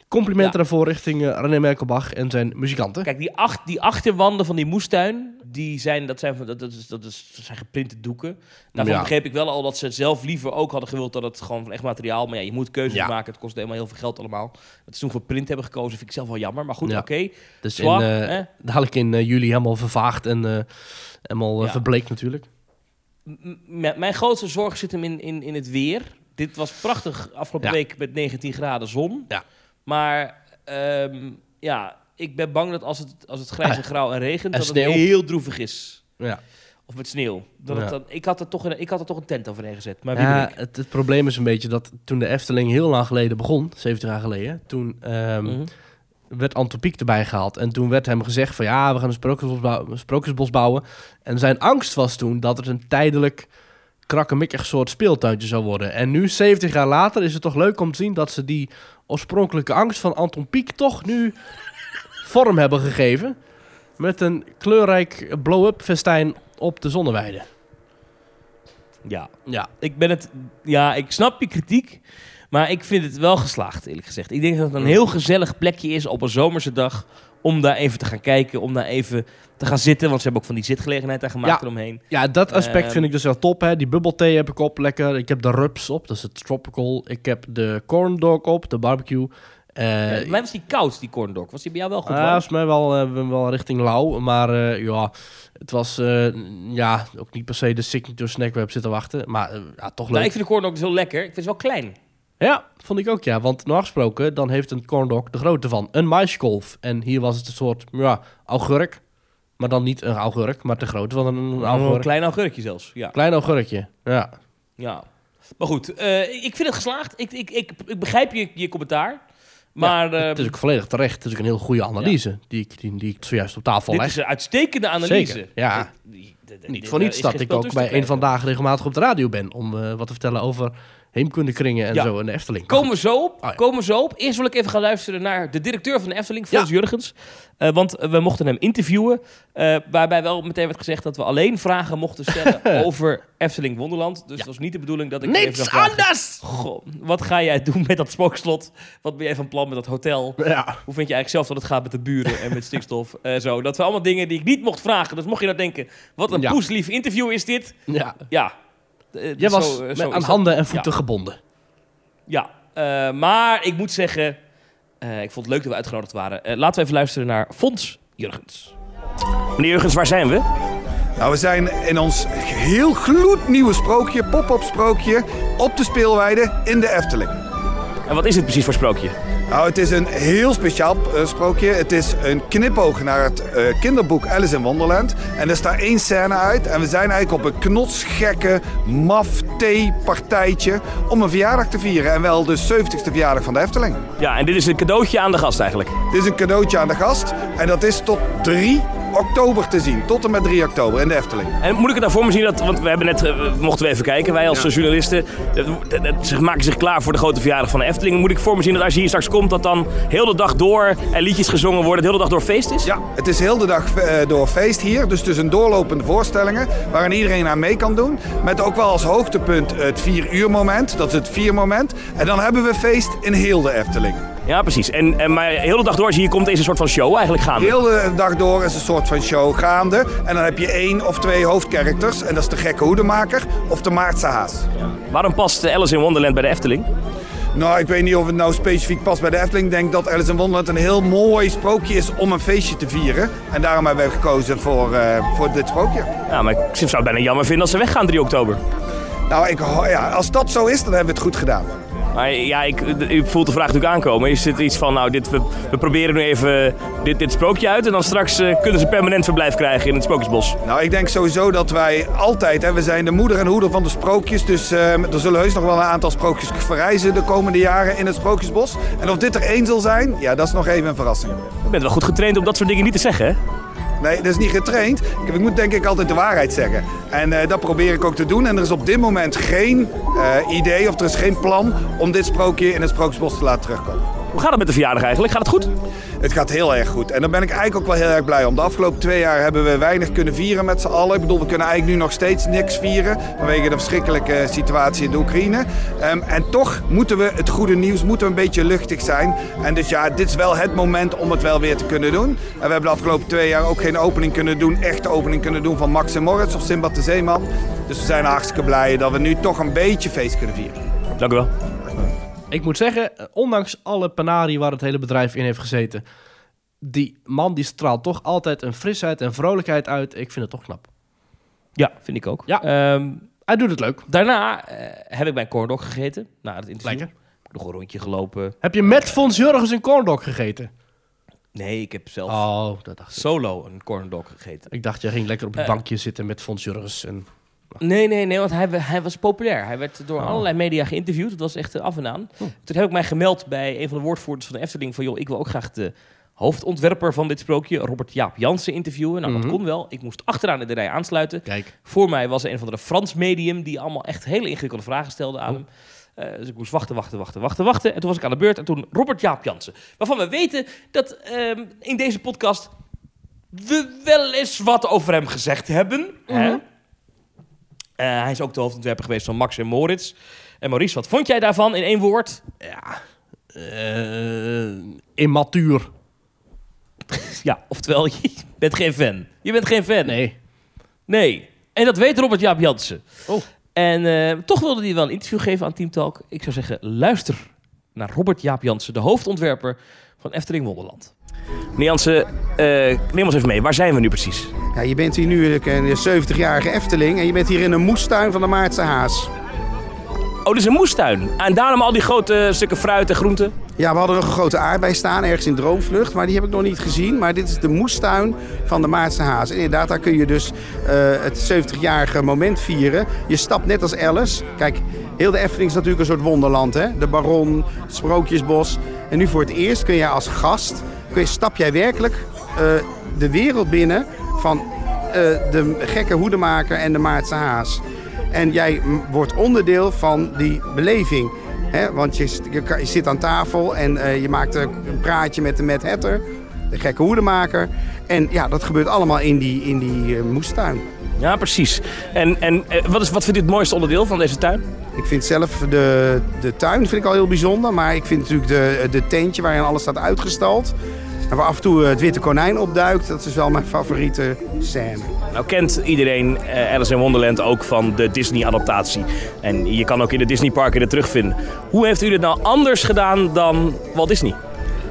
Complimenten daarvoor richting eh, René Merkelbach en zijn muzikanten. Kijk, die, acht, die achterwanden van die moestuin, die zijn, dat zijn, dat, dat, is, dat, is, dat zijn geprinte doeken. Daarvan Ja. begreep ik wel al dat ze zelf liever ook hadden gewild dat het gewoon van echt materiaal. Maar ja, je moet keuzes Ja. maken. Het kost helemaal heel veel geld allemaal. Dat ze toen voor print hebben gekozen, vind ik zelf wel jammer. Maar goed, Ja. oké. Dus in, Zwak, eh, dadelijk in eh, juli helemaal vervaagd en eh, helemaal verbleekt natuurlijk. M- mijn grootste zorg zit hem in, in, in het weer. Dit was prachtig afgelopen week met 19 graden zon. Ja. Maar ehm, ja, ik ben bang dat als het, als het grijs en grauw en regent, En dat sneeuw. het heel droevig is. Ja. Of met sneeuw. Dat het dan, ik, had er toch een, ik had er toch een tent overheen gezet. Maar wie Ja, het, het probleem is een beetje dat toen de Efteling heel lang geleden begon, 70 jaar geleden, toen ehm, Mhm. werd Antropiek erbij gehaald. En toen werd hem gezegd van ja, we gaan een sprookjesbos, bouw- een sprookjesbos bouwen. En zijn angst was toen dat het een tijdelijk krakkemikkig soort speeltuintje zou worden. En nu, 70 jaar later, is het toch leuk om te zien dat ze die oorspronkelijke angst van Anton Pieck toch nu vorm hebben gegeven. Met een kleurrijk blow-up festijn op de zonneweide. Ja, Ja, ik ben het. Ja, ik snap je kritiek. Maar ik vind het wel geslaagd, eerlijk gezegd. Ik denk dat het een heel gezellig plekje is op een zomerse dag. Om daar even te gaan kijken, om daar even te gaan zitten. Want ze hebben ook van die zitgelegenheid daar gemaakt Ja. eromheen. Ja, dat aspect Ehm. vind ik dus wel top. Hè. Die bubbelthee heb ik op, lekker. Ik heb de rups op, dat is het tropical. Ik heb de corn dog op, de barbecue. Eh Ja, mij was die koud, die corn dog. Was die bij jou wel goed? ah, warm? volgens mij wel, eh, wel richting lauw. Maar eh, ja, het was ja, ook niet per se de signature snack waar ik op zitten wachten. Maar ja, toch Nou, leuk. ik vind de corn dog dus heel lekker. Ik vind het wel klein. Ja, vond ik ook ja. Want normaal gesproken, dan heeft een corn dog de grootte van een maiskolf. En hier was het een soort, ja, augurk. Maar dan niet een augurk, maar de grootte van een Een augurk. klein augurkje zelfs. Ja. Klein augurkje, ja. ja. Maar goed, eh, ik vind het geslaagd. Ik, ik, ik, ik begrijp je, je commentaar. Maar Ja, het is ook volledig terecht. Het is ook een heel goede analyse die, ik, die, die ik zojuist op tafel dit leg. is een uitstekende analyse. Zeker, ja. Dit- dit- dit- Niet dit- voor niets dat ik ook bij te een van krijgen. dagen regelmatig op de radio ben om eh, wat te vertellen over heemkundenkringen en Ja. zo in de Efteling. Komen zo op. Oh ja. Komen zo op. Eerst wil ik even gaan luisteren naar de directeur van de Efteling, Frans Jurgens. Eh, want we mochten hem interviewen. eh, waarbij wel meteen werd gezegd dat we alleen vragen mochten stellen over Efteling Wonderland. Dus dat was niet de bedoeling dat ik even vragen, anders! Goh, wat ga jij doen met dat spookslot? Wat ben jij van plan met dat hotel? Hoe vind je eigenlijk zelf dat het gaat met de buren en met stikstof? eh, zo. Dat zijn allemaal dingen die ik niet mocht vragen. Dus mocht je nou denken, wat een poeslief interview is dit? ja. Ja. Eh, Jij zo, was eh, zo is aan handen en voeten Ja. gebonden. Ja, eh, maar ik moet zeggen, eh, ik vond het leuk dat we uitgenodigd waren. Eh, laten we even luisteren naar Fons Jurgens. Meneer Jurgens, waar zijn we? Nou, we zijn in ons heel gloednieuwe sprookje, pop-up sprookje, op de speelweide in de Efteling. En wat is het precies voor sprookje? Nou, het is een heel speciaal eh, sprookje. Het is een knipoog naar het eh, kinderboek Alice in Wonderland. En er staat één scène uit. En we zijn eigenlijk op een knotsgekke, maf thee-partijtje om een verjaardag te vieren. En wel de 70ste verjaardag van de Efteling. Ja, en dit is een cadeautje aan de gast eigenlijk. Dit is een cadeautje aan de gast. En dat is tot 3 oktober te zien. Tot en met 3 oktober in de Efteling. En moet ik het nou voor me zien dat, want we hebben net, eh, mochten we even kijken, wij als Ja. eh, journalisten, dat- ze maken zich klaar voor de grote verjaardag van de Efteling. Moet ik voor me zien dat als je hier straks komt, dat dan heel de dag door er liedjes gezongen worden, het heel de dag door feest is? Ja, het is heel de dag eh, door feest hier. Dus is een doorlopende voorstellingen waarin iedereen aan mee kan doen. Met ook wel als hoogtepunt het 4 uur moment. Dat is het 4 moment. En dan hebben we feest in heel de Efteling. Ja, precies. En, en, maar heel de dag door, als je hier komt, is een soort van show eigenlijk gaande. Heel de dag door is een soort van show gaande. En dan heb je één of twee hoofdcharacters. En dat is de gekke hoedemaker of de Maartse haas. Waarom past eh, Alice in Wonderland bij de Efteling? Nou, ik weet niet of het nou specifiek past bij de Efteling. Ik denk dat Alice in Wonderland een heel mooi sprookje is om een feestje te vieren. En daarom hebben we gekozen voor, eh, voor dit sprookje. Ja, maar ik zou het bijna jammer vinden als ze weggaan 3 oktober. Nou, ik, ja, als dat zo is, dan hebben we het goed gedaan. Maar ja, ik, u voelt de vraag natuurlijk aankomen. Is het iets van, nou, dit, we, we proberen nu even dit, dit sprookje uit... en dan straks eh, kunnen ze permanent verblijf krijgen in het Sprookjesbos. Nou, ik denk sowieso dat wij altijd, hè, we zijn de moeder en hoeder van de sprookjes. Dus eh, er zullen heus nog wel een aantal sprookjes verrijzen de komende jaren in het Sprookjesbos. En of dit er één zal zijn, ja, dat is nog even een verrassing. Je bent wel goed getraind om dat soort dingen niet te zeggen, hè? Nee, dat is niet getraind. Ik, moet denk ik altijd de waarheid zeggen. En eh, dat probeer ik ook te doen. En er is op dit moment geen eh, idee of er is geen plan om dit sprookje in het Sprookjesbos te laten terugkomen. Hoe gaat het met de verjaardag eigenlijk? Gaat het goed? Het gaat heel erg goed. En daar ben ik eigenlijk ook wel heel erg blij om. De afgelopen twee jaar hebben we weinig kunnen vieren met z'n allen. Ik bedoel, we kunnen eigenlijk nu nog steeds niks vieren. Vanwege de verschrikkelijke situatie in de Oekraïne. Ehm, en toch moeten we het goede nieuws, moeten we een beetje luchtig zijn. En dus ja, dit is wel het moment om het wel weer te kunnen doen. En we hebben de afgelopen twee jaar ook geen opening kunnen doen, echte opening kunnen doen van Max en Moritz of Simbad de Zeeman. Dus we zijn hartstikke blij dat we nu toch een beetje feest kunnen vieren. Dank u wel. Ik moet zeggen, eh, ondanks alle panarie waar het hele bedrijf in heeft gezeten, die man die straalt toch altijd een frisheid en vrolijkheid uit. Ik vind het toch knap. Ja, vind ik ook. Ja. Ehm, Hij doet het leuk. daarna eh, heb ik bij een corndog gegeten. Na het interview. Lekker. Nog een rondje gelopen. Heb je met Fons Jurgens een corndog gegeten? Nee, ik heb zelf Oh, dat dacht ik. solo een corndog gegeten. Ik dacht, je ging lekker op het Eh. bankje zitten met Fons Jurgens. En... Nee, nee, nee, want hij, hij was populair. Hij werd door Oh. allerlei media geïnterviewd. Dat was echt eh, af en aan. Toen heb ik mij gemeld bij een van de woordvoerders van de Efteling... van joh, ik wil ook graag de hoofdontwerper van dit sprookje... Robert Jaap Jansen interviewen. Nou, Mhm. dat kon wel. Ik moest achteraan in de rij aansluiten. Kijk, Voor mij was er een van de Frans medium... die allemaal echt hele ingewikkelde vragen stelde aan hem. Eh, dus ik moest wachten, wachten, wachten, wachten, wachten. En toen was ik aan de beurt. En toen Robert Jaap Jansen. Waarvan we weten dat ehm, in deze podcast... we wel eens wat over hem gezegd hebben. Hè? Eh, hij is ook de hoofdontwerper geweest van Max en Moritz. En Maurice, wat vond jij daarvan in één woord? eh, immatuur. Ja, oftewel, je bent geen fan. Je bent geen fan. Nee. Nee. En dat weet Robert Jaap Jansen. Oh. En eh, toch wilde hij wel een interview geven aan Team Talk. Ik zou zeggen, luister naar Robert Jaap Jansen, de hoofdontwerper van Efteling Wonderland. Meneer Jansen, eh, neem ons even mee. Waar zijn we nu precies? Ja, je bent hier nu een 70-jarige Efteling en je bent hier in een moestuin van de Maartse Haas. Oh, dit is een moestuin. En daarom al die grote stukken fruit en groenten. Ja, we hadden nog een grote aardbei staan ergens in Droomvlucht, maar die heb ik nog niet gezien. Maar dit is de moestuin van de Maartse Haas. En inderdaad, daar kun je dus eh, het 70-jarige moment vieren. Je stapt net als Alice. Kijk, heel de Efteling is natuurlijk een soort wonderland, hè? De Baron, het Sprookjesbos. En nu voor het eerst kun je als gast, stap jij werkelijk eh, de wereld binnen van eh, de gekke hoedemaker en de Maartse Haas. En jij wordt onderdeel van die beleving. Want je, je, zit aan tafel en eh, je maakt een praatje met de Mad Hatter, de gekke hoedemaker. En ja, dat gebeurt allemaal in die, in die moestuin. Ja, precies. En, en eh, wat, is, wat vindt u het mooiste onderdeel van deze tuin? Ik vind zelf de, de tuin vind ik al heel bijzonder. Maar ik vind natuurlijk de, de tentje waarin alles staat uitgestald. En waar af en toe het witte konijn opduikt. Dat is wel mijn favoriete scène. Nou kent iedereen eh, Alice in Wonderland ook van de Disney-adaptatie. En je kan ook in de Disneyparken dit terugvinden. Hoe heeft u dit nou anders gedaan dan Walt Disney?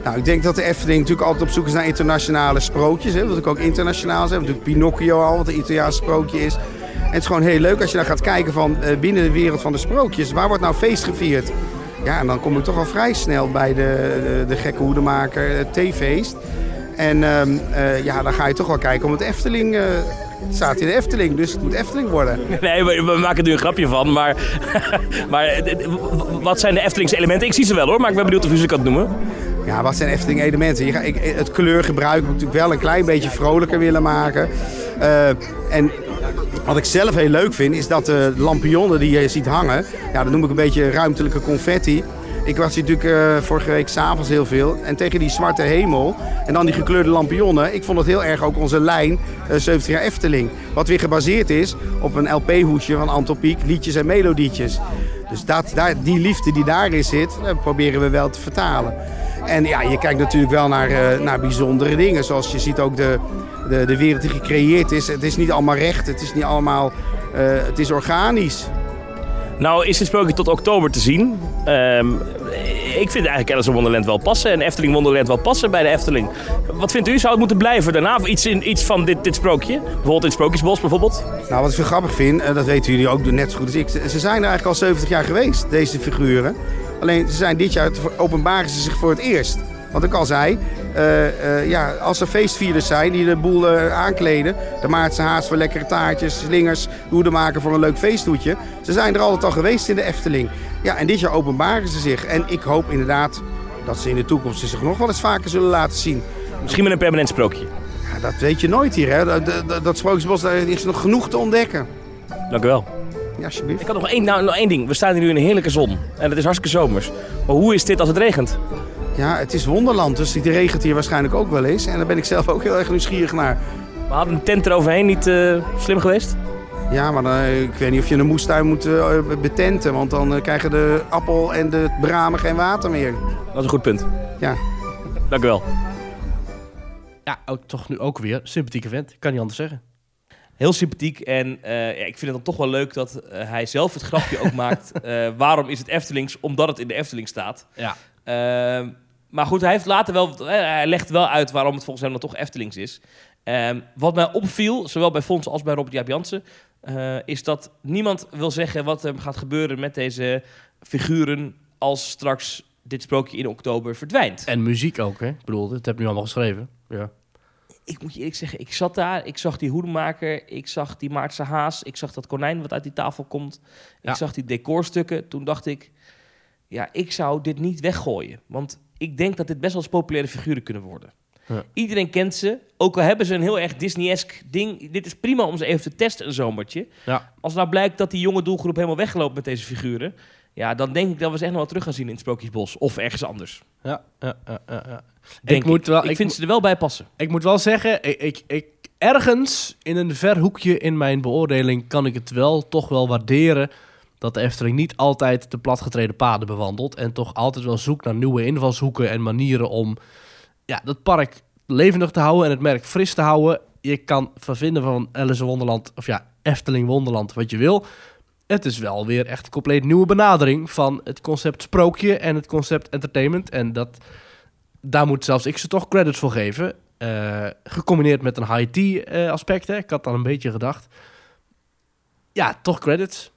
Nou, ik denk dat de Efteling natuurlijk altijd op zoek is naar internationale sprookjes. Hè, wat ik ook internationaal zijn. Natuurlijk Pinocchio al, wat een Italiaans sprookje is. En het is gewoon heel leuk als je dan gaat kijken van eh, binnen de wereld van de sprookjes. Waar wordt nou feest gevierd? Ja, en dan kom ik toch al vrij snel bij de, de, gekke hoedemaker, het theefeest. En ehm, eh, ja, dan ga je toch wel kijken om het Efteling... eh, het staat in de Efteling, dus het moet Efteling worden. Nee, we, we maken er nu een grapje van, maar, maar eh, eh, wat zijn de Eftelingse elementen? Ik zie ze wel hoor, maar ik ben benieuwd of u ze kan noemen. Ja, wat zijn Efteling elementen? Je ik, het kleurgebruik ik natuurlijk wel een klein beetje vrolijker willen maken. Eh, en wat ik zelf heel leuk vind, is dat de lampionnen die je ziet hangen, ja, dat noem ik een beetje ruimtelijke confetti. Ik was hier natuurlijk eh, vorige week s'avonds heel veel. En tegen die zwarte hemel en dan die gekleurde lampionnen. Ik vond het heel erg ook onze lijn eh, 70 jaar Efteling. Wat weer gebaseerd is op een LP-hoesje van Anton Pieck, liedjes en melodietjes. Dus dat, daar, die liefde die daarin zit, eh, proberen we wel te vertalen. En ja, je kijkt natuurlijk wel naar, eh, naar bijzondere dingen. Zoals je ziet ook de, de, de wereld die gecreëerd is. Het is niet allemaal recht, het is niet allemaal... eh, het is organisch. Nou is dit sprookje tot oktober te zien. Ehm, ik vind eigenlijk Alice in Wonderland wel passen en Efteling Wonderland wel passen bij de Efteling. Wat vindt u? Zou het moeten blijven daarna? Iets, in, iets van dit, dit sprookje? Bijvoorbeeld in Sprookjesbos bijvoorbeeld? Nou, wat ik zo grappig vind, en dat weten jullie ook net zo goed als ik. Ze ze zijn er eigenlijk al 70 jaar geweest, deze figuren. Alleen ze zijn dit jaar, openbaren ze zich voor het eerst. Wat ik al zei, eh, eh, ja, als er feestvierders zijn die de boel eh, aankleden. De Maartse haas voor lekkere taartjes, slingers, hoeden maken voor een leuk feesthoedje. Ze zijn er altijd al geweest in de Efteling. Ja, en dit jaar openbaren ze zich. En ik hoop inderdaad dat ze in de toekomst zich nog wel eens vaker zullen laten zien. Misschien met een permanent sprookje. Ja, dat weet je nooit hier, hè. Dat, dat, dat Sprookjesbos, daar is nog genoeg te ontdekken. Dank u wel. Ja, alsjeblieft. Ik had nog één, nou, nog één ding. We staan hier nu in een heerlijke zon. En het is hartstikke zomers. Maar hoe is dit als het regent? Ja, het is wonderland, dus het regent hier waarschijnlijk ook wel eens. En daar ben ik zelf ook heel erg nieuwsgierig naar. We hadden een tent eroverheen niet eh, slim geweest? Ja, maar dan, ik weet niet of je een moestuin moet eh, betenten, want dan eh, krijgen de appel en de bramen geen water meer. Dat is een goed punt. Ja. Dank u wel. ja, ook, toch nu ook weer sympathieke vent. Kan niet anders zeggen. Heel sympathiek. En eh, ja, ik vind het dan toch wel leuk dat eh, hij zelf het grapje ook maakt. eh, waarom is het Eftelings? Omdat het in de Efteling staat. Ja. Maar goed, hij heeft later wel. eh, hij legt wel uit waarom het volgens hem dan toch Eftelings is. Ehm, wat mij opviel, zowel bij Fons als bij Robert Jaap Jansen, eh, is dat niemand wil zeggen wat er gaat gebeuren met deze figuren als straks dit sprookje in oktober verdwijnt. En muziek ook, hè? Ik bedoel, het heb ik nu allemaal geschreven. Ja. ik moet je eerlijk zeggen, ik zat daar, ik zag die hoedemaker, ik zag die Maartse haas, ik zag dat konijn wat uit die tafel komt, Ja. ik zag die decorstukken. Toen dacht ik, ja, ik zou dit niet weggooien, want ik denk dat dit best wel eens populaire figuren kunnen worden. Ja. Iedereen kent ze, ook al hebben ze een heel erg Disney-esque ding. Dit is prima om ze even te testen een zomertje. Ja. Als nou blijkt dat die jonge doelgroep helemaal wegloopt met deze figuren, ja, dan denk ik dat we ze echt nog wel terug gaan zien in het Sprookjesbos of ergens anders. Ja, ja, ja, ja. Denk ik, moet wel, ik ik, vind ze er wel bij passen. ik moet wel zeggen, ik, ik, ik, ergens in een ver hoekje in mijn beoordeling kan ik het wel toch wel waarderen dat de Efteling niet altijd de platgetreden paden bewandelt en toch altijd wel zoekt naar nieuwe invalshoeken en manieren om ja, dat park levendig te houden en het merk fris te houden. Je kan van vinden van Alice Wonderland, of ja, Efteling Wonderland, wat je wil. Het is wel weer echt een compleet nieuwe benadering van het concept sprookje en het concept entertainment. En dat, daar moet zelfs ik ze toch credits voor geven. Eh, gecombineerd met een high-tea eh, aspect. Hè. Ik had dan een beetje gedacht. Ja, toch credits.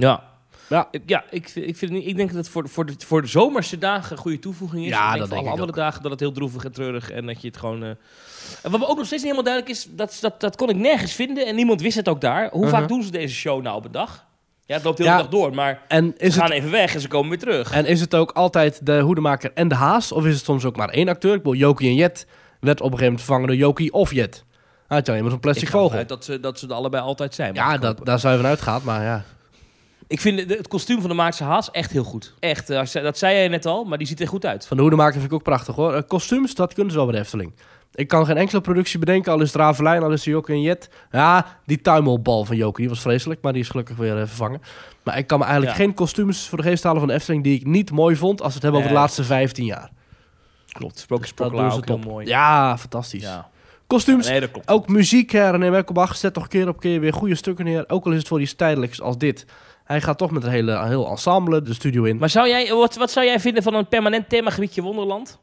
Ja. Ja. Ik- Ja, ik, ik, vind, niet- ik denk dat het voor, de- voor, de, voor de zomerse dagen een goede toevoeging is. Ja, ik denk dat voor denk alle ik andere dagen dat het heel droevig en treurig en dat je het gewoon... eh, En wat me ook nog steeds niet helemaal duidelijk is, dat, dat, dat kon ik nergens vinden en niemand wist het ook daar. Hoe Uh-huh. vaak doen ze deze show nou op een dag? Ja, het loopt de Ja. hele dag door, maar En is, ze gaan het, even weg en ze komen weer terug. en is het ook altijd de hoedemaker en de haas? Of is het soms ook maar één acteur? Ik bedoel, Jokie en Jet werd op een gegeven moment vervangen door Jokie of Jet. Hij had alleen maar zo'n ik plastic ervan vogel. uit dat ze, dat ze er allebei altijd zijn. Ja, ik dat, daar zou je van uitgaan, maar ja. Ik vind de- het kostuum van de Maartse Haas echt heel goed. Echt, eh, dat zei jij net al, maar die ziet er goed uit. Van de hoedemaker vind ik ook prachtig hoor. Eh, kostuums, dat kunnen ze wel bij de Efteling. Ik kan geen enkele productie bedenken, al is het Ravelijn, al is het Jokie en Jet. Ja, die tuimelbal van Jokie, die was vreselijk, maar die is gelukkig weer eh, vervangen. Maar ik kan me eigenlijk Ja. geen kostuums voor de geest halen van de Efteling die ik niet mooi vond als we het hebben over de laatste 15 jaar. Klopt, doen ze ook heel top. mooi. Ja, fantastisch. Ja. Kostuums, Nee, ook muziek, hè, René Merkelbach zet toch keer op keer weer goede stukken neer. Ook al is het voor iets tijdelijks als dit. Hij gaat toch met een hele, heel ensemble de studio in. Maar zou jij, wat, wat zou jij vinden van een permanent themagebiedje Wonderland?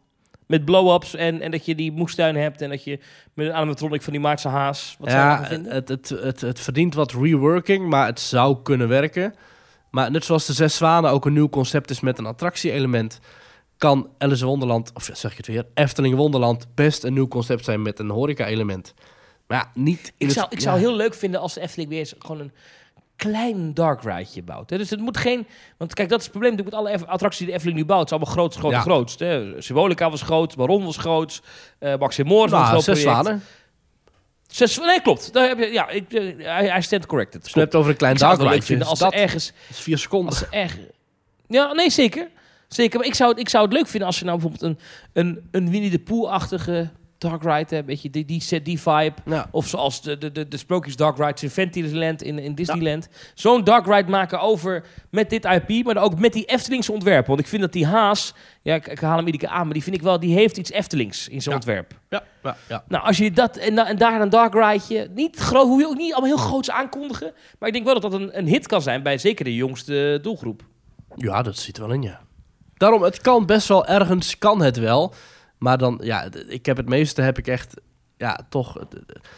Met blow-ups en, en dat je die moestuin hebt en dat je met een animatronic van die Maartse haas. Wat zou je ja, daarvan vinden? het, het, het, het verdient wat reworking, maar het zou kunnen werken. Maar net zoals de Zes Zwanen ook een nieuw concept is met een attractie-element, kan Alice Wonderland, of zeg ik het weer, Efteling Wonderland best een nieuw concept zijn met een horeca-element. Maar ja, niet in ik het- zou, ik ja. zou heel leuk vinden als de Efteling weer gewoon een klein dark rideje bouwt. Hè? Dus het moet geen... Want kijk, dat is het probleem natuurlijk met alle attracties die de Efteling nu bouwt. Het is allemaal groot, groot, Ja. Hè? Symbolica was groot, Baron was groot, Max en Moor was Nou, groot Zes. Zwanen. Zes, nee, klopt. Daar heb je, ja, ik, eh, hij, hij stand corrected. Dus je hebt over een klein dark ride. als Dat ze ergens... is vier seconden. Als ze erg... Ja, nee, zeker. Zeker. Maar ik zou, het, ik zou het leuk vinden als je nou bijvoorbeeld een, een, een Winnie de Pooh-achtige dark ride hebt. Weet je, die, die, set, die vibe. Ja. Of zoals de, de, de, de sprookjes dark rides in Fantasyland in, in Disneyland. Zo'n dark ride maken over met dit IP, maar ook met die Eftelingse ontwerpen. Want ik vind dat die haas, ja, ik, ik haal hem iedere keer aan, maar die vind ik wel, die heeft iets Eftelings in zijn Ja. ontwerp. Ja, ja. Nou, als je dat en, da- en daar een dark rideje, niet groot, hoe je ook niet allemaal heel groots aankondigen, maar ik denk wel dat dat een, een hit kan zijn bij zeker de jongste doelgroep. Ja, dat zit wel in, ja. Daarom, het kan best wel ergens, kan het wel. Maar dan, ja, ik heb het meeste, heb ik echt, ja, toch...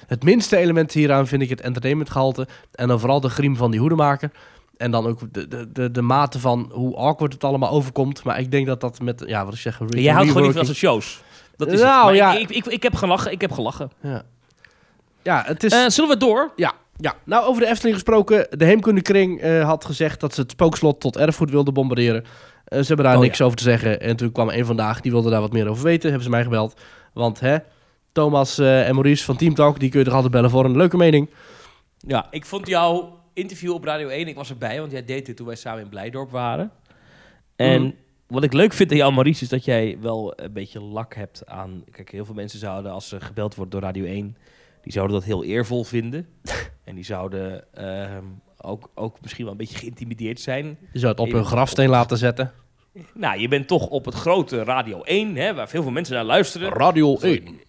Het, minste element hieraan vind ik het entertainmentgehalte. En dan vooral de griem van die hoedemaker. En dan ook de, de, de, de mate van hoe awkward het allemaal overkomt. Maar ik denk dat dat met, ja, wat ik zeg... re- Jij houdt gewoon niet van shows. Dat is Nou, het. Ja. ik, ik, ik, heb gelachen, ik heb gelachen. Ja, ja het is... Eh, zullen we door? Ja, ja, nou over de Efteling gesproken. De Heemkundekring eh had gezegd dat ze het spookslot tot erfgoed wilden bombarderen. Eh, ze hebben daar Oh, niks ja. over te zeggen. En toen kwam er een vandaag, die wilde daar wat meer over weten. Hebben ze mij gebeld. Want hè, Thomas eh, en Maurice van Team Talk, die kun je toch altijd bellen voor een leuke mening. Ja, ik vond jouw interview op Radio 1, ik was erbij, want jij deed dit toen wij samen in Blijdorp waren. En Mhm. wat ik leuk vind aan jou, Maurice, is dat jij wel een beetje lak hebt aan... Kijk, heel veel mensen zouden, als ze gebeld worden door Radio 1, die zouden dat heel eervol vinden. en die zouden ehm, ook, ook misschien wel een beetje geïntimideerd zijn. Je zou het op hun grafsteen laten zetten. Nou, je bent toch op het grote Radio 1, hè, waar veel veel mensen naar luisteren. Radio Sorry. 1.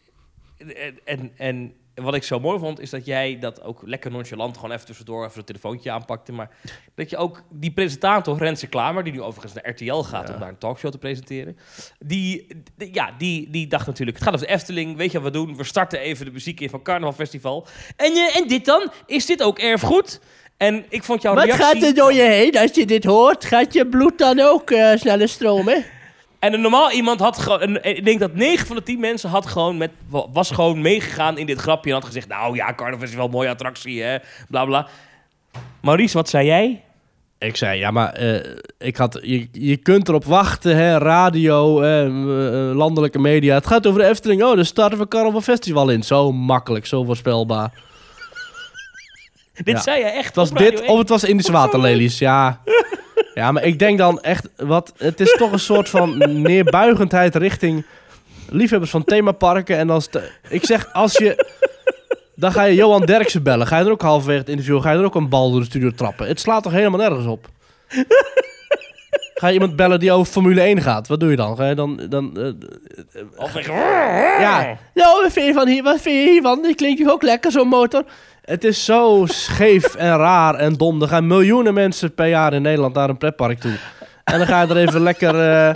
En, en, en wat ik zo mooi vond, is dat jij dat ook lekker nonchalant gewoon even tussendoor even een telefoontje aanpakte. Maar dat je ook die presentator, Renze Klamer, die nu overigens naar RTL gaat om daar een talkshow te presenteren. Die, ja, die, die dacht natuurlijk, het gaat over de Efteling. Weet je wat we doen? We starten even de muziek in van Carnaval Festival. En, eh, en dit dan? Is dit ook erfgoed? En ik vond jouw Wat reactie... gaat er door je heen als je dit hoort? Gaat je bloed dan ook eh, sneller stromen? En een normaal iemand had gewoon... Ik denk dat 9 van de 10 mensen had gewoon met, wa- was gewoon meegegaan in dit grapje. En had gezegd, nou ja, carnaval is wel een mooie attractie, hè. Bla, bla. Maurice, wat zei jij? Ik zei, ja, maar eh, ik had, je, je kunt erop wachten, hè, radio, eh, landelijke media. Het gaat over de Efteling. Oh, dan starten we Carnaval Festival in. Zo makkelijk, zo voorspelbaar. Dit Ja. zei je echt Het was dit 1. of het was Indische waterlelies, ja. Ja, maar ik denk dan echt, wat, het is toch een soort van neerbuigendheid richting liefhebbers van themaparken. En als ik zeg, als je, dan ga je Johan Derksen bellen. Ga je er ook halverwege het interview, ga je er ook een bal door de studio trappen. Het slaat toch helemaal nergens op? Ga je iemand bellen die over Formule 1 gaat? Wat doe je dan? Ga je dan, dan eh, Of ik- ja, Nou, wat vind je, van hier, wat vind je hiervan? Die klinkt toch ook lekker, zo'n motor? Het is zo scheef en raar en dom. Er gaan miljoenen mensen per jaar in Nederland naar een pretpark toe. En dan ga je er even lekker eh,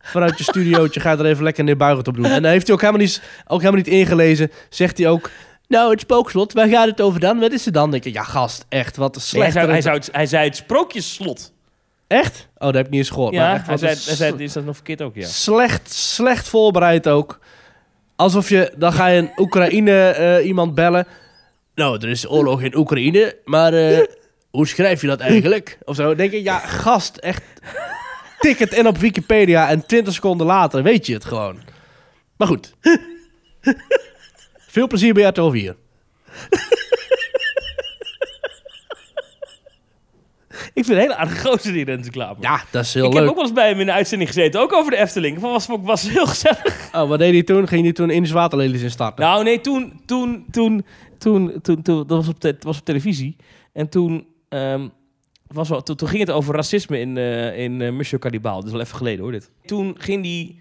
vanuit je studiootje ga je er even lekker neerbuigend op doen. En dan heeft hij ook helemaal niet, ook helemaal niet ingelezen. Zegt hij ook, Nou, het spookslot, waar gaat het over dan? Wat is het dan? denk ik, ja gast, echt, wat een Nee, hij, hij zei het sprookjesslot. Echt? Oh, dat heb ik niet eens gehoord. maar Ja, echt, hij zei, hij zei, is dat nog verkeerd ook, ja. Slecht, slecht voorbereid ook. Alsof je, dan ga je een Oekraïne eh, iemand bellen. Nou, er is oorlog in Oekraïne, maar eh, hoe schrijf je dat eigenlijk? Of zo. Denk ik, ja, gast, echt. Tik het in op Wikipedia en 20 seconden later weet je het gewoon. Maar goed. Veel plezier bij RTL 4. Ik vind een hele aardige gozer die Renze Klamer. Ja, dat is heel ik heb leuk. ook wel eens bij hem in de uitzending gezeten, ook over de Efteling. Dat was, was heel gezellig. Oh, wat deed hij toen? Ging hij toen in de Zwaterlelies in starten? Nou, nee, toen, toen, toen, toen, toen, toen dat was op, te- was op televisie. En toen, ehm, was wel, toen, toen ging het over racisme in, eh in eh, Monsieur Cannibal. Dat is wel even geleden hoor, dit. Toen ging hij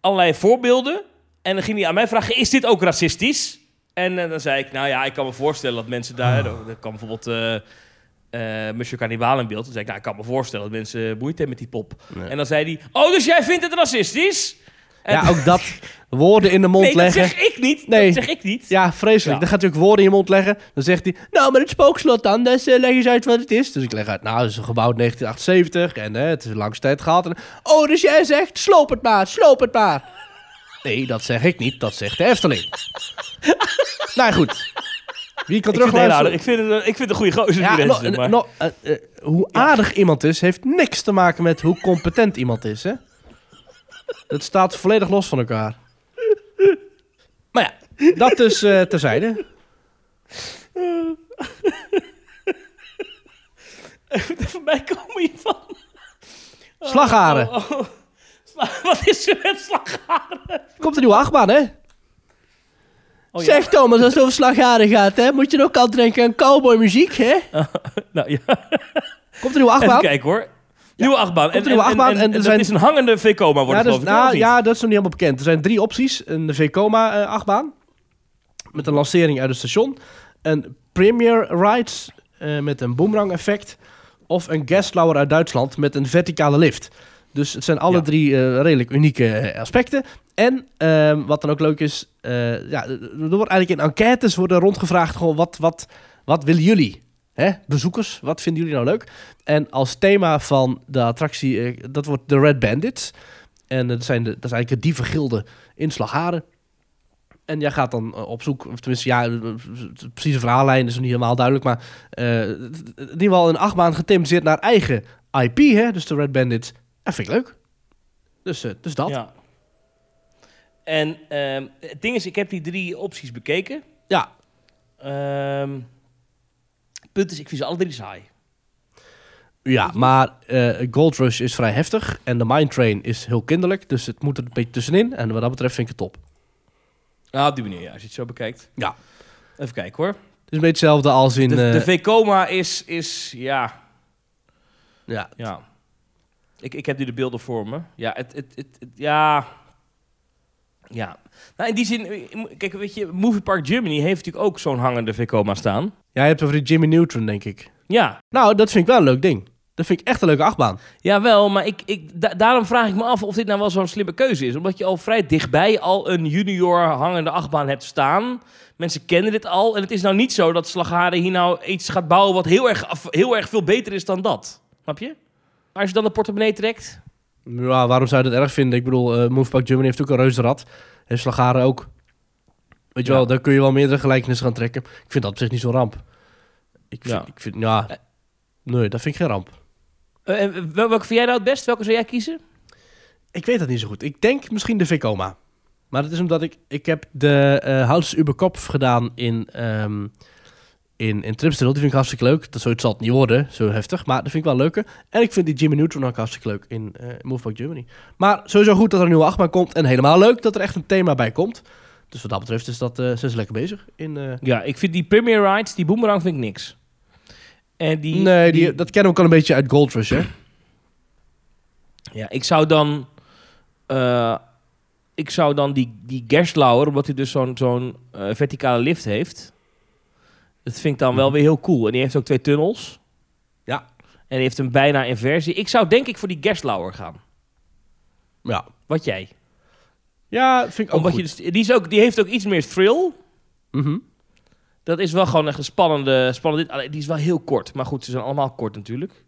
allerlei voorbeelden. En dan ging hij aan mij vragen, is dit ook racistisch? En eh, dan zei ik, nou ja, ik kan me voorstellen dat mensen daar... Er kwam bijvoorbeeld eh eh Monsieur Cannibal in beeld. Toen zei ik, nou, ik kan me voorstellen dat mensen moeite hebben met die pop. Nee. En dan zei hij, oh, dus jij vindt het racistisch? En- Ja, ook dat. Woorden in de mond nee, dat leggen. zeg ik niet. Nee. Dat zeg ik niet. Ja, vreselijk. Ja. Dan gaat hij ook woorden in je mond leggen. Dan zegt hij, nou, maar het spookslot dan, dus eh, leg eens uit wat het is. Dus ik leg uit, nou, het is gebouwd 1978 en eh, het is een lange tijd gehad. En, oh, dus jij zegt, sloop het maar, sloop het maar. Nee, dat zeg ik niet, dat zegt de Efteling. nou goed. Wie kan Ik vind, het heel aardig. terugluisteren? ik, vind het, een- ik vind het een goede gozer. Ja, die no- Renze, maar- no- eh, eh, hoe aardig iemand is, heeft niks te maken met hoe competent iemand is, hè? Het staat volledig los van elkaar. Maar ja, dat dus eh terzijde. Van mij komen hiervan. Slagharen. Oh, oh. Sla- Wat is er met slagharen? Komt een nieuwe achtbaan, hè? Oh, ja. Zeg Thomas, als het over slagharen gaat, hè, moet je dan ook al denken aan cowboymuziek, hè? Nou ja, Komt een nieuwe achtbaan? kijken hoor. Nieuwe achtbaan. En, een nieuwe achtbaan en, en en, er dat zijn- is een hangende V-coma wordt Ja, het dus, nou, ja, dat is nog niet helemaal bekend. Er zijn drie opties. Een V-Coma eh, achtbaan. Met een lancering uit het station. Een Premier Rides eh, met een boomerang effect. Of een Gaslauer uit Duitsland met een verticale lift. Dus het zijn alle Ja. drie eh, redelijk unieke eh, aspecten. En ehm, wat dan ook leuk is, eh, ja, er wordt eigenlijk in enquêtes worden rondgevraagd gewoon wat, wat, wat willen jullie? Hè? Bezoekers, wat vinden jullie nou leuk? En als thema van de attractie, dat wordt de Red Bandits. En dat, zijn de, dat is eigenlijk het dievengilde in Slagharen. En jij gaat dan op zoek, of tenminste, ja, de precieze verhaallijn is nog niet helemaal duidelijk, maar in ieder geval een achtbaan gethematiseerd naar eigen IP, hè? dus de Red Bandits. Dat vind ik leuk. Dus, eh, dus dat. Ja. Ja. En ehm, het ding is, ik heb die drie opties bekeken. Ehm, het punt is, ik vind ze alle drie saai. Ja, maar eh, Gold Rush is vrij heftig en de Mine Train is heel kinderlijk, dus het moet er een beetje tussenin. En wat dat betreft vind ik het top. Ah, op die manier, ja, als je het zo bekijkt. Ja. Even kijken hoor. Het is een beetje hetzelfde als in... De, eh, de V-coma is, is, ja, ja, ja. Ik, ik heb nu de beelden voor me. Ja, het, het, het, het- ja. Ja. Nou, in die zin, eh, kijk, weet je, Movie Park Germany heeft natuurlijk ook zo'n hangende Vekoma staan. Ja, je hebt over die Jimmy Neutron, denk ik. Ja, Nou, dat vind ik wel een leuk ding. Dat vind ik echt een leuke achtbaan. Jawel, maar ik, ik, da- daarom vraag ik me af of dit nou wel zo'n slimme keuze is. Omdat je al vrij dichtbij al een junior hangende achtbaan hebt staan. Mensen kennen dit al. En het is nou niet zo dat Slagharen hier nou iets gaat bouwen wat heel erg, heel erg veel beter is dan dat. Snap je? Als je dan de portemonnee trekt. Ja, waarom zou je dat erg vinden? Ik bedoel, eh Movepark Germany heeft ook een reuzenrad. Heeft Slagaren ook. Weet je Ja. wel, daar kun je wel meerdere gelijkenissen gaan trekken. Ik vind dat op zich niet zo'n ramp. Ik vind, Ja. ik vind, ja... Eh. Nee, dat vind ik geen ramp. Eh, en wel- welke vind jij nou het best? Welke zou jij kiezen? Ik weet dat niet zo goed. Ik denk misschien de Vekoma. Maar dat is omdat ik... Ik heb de eh Houters Uberkopf gedaan in, ehm in, in Tripsdrill. Die vind ik hartstikke leuk. Dat zoiets zal het niet worden, zo heftig. Maar dat vind ik wel leuker. En ik vind die Jimmy Neutron ook hartstikke leuk in eh Movepark Germany. Maar sowieso goed dat er een nieuwe achtbaan komt. En helemaal leuk dat er echt een thema bij komt. Dus wat dat betreft is dat, eh zijn ze lekker bezig. In, eh, Ja, ik vind die Premier Rides, die Boomerang vind ik niks. En die, nee, die, dat kennen we ook al een beetje uit Gold Rush, hè? Ja, ik zou dan... ik zou dan die, die Gerstlauer, omdat hij dus zo'n zo'n verticale lift heeft... Dat vind ik dan wel weer heel cool. En die heeft ook twee tunnels. Ja. En die heeft een bijna inversie. Ik zou denk ik voor die Gerstlauer gaan. Ja. Wat jij? Ja, vind ik ook Omdat goed. je dus, die, is ook, die heeft ook iets meer thrill. Mhm. Dat is wel gewoon echt een spannende... spannende die is wel heel kort. Maar goed, ze zijn allemaal kort natuurlijk.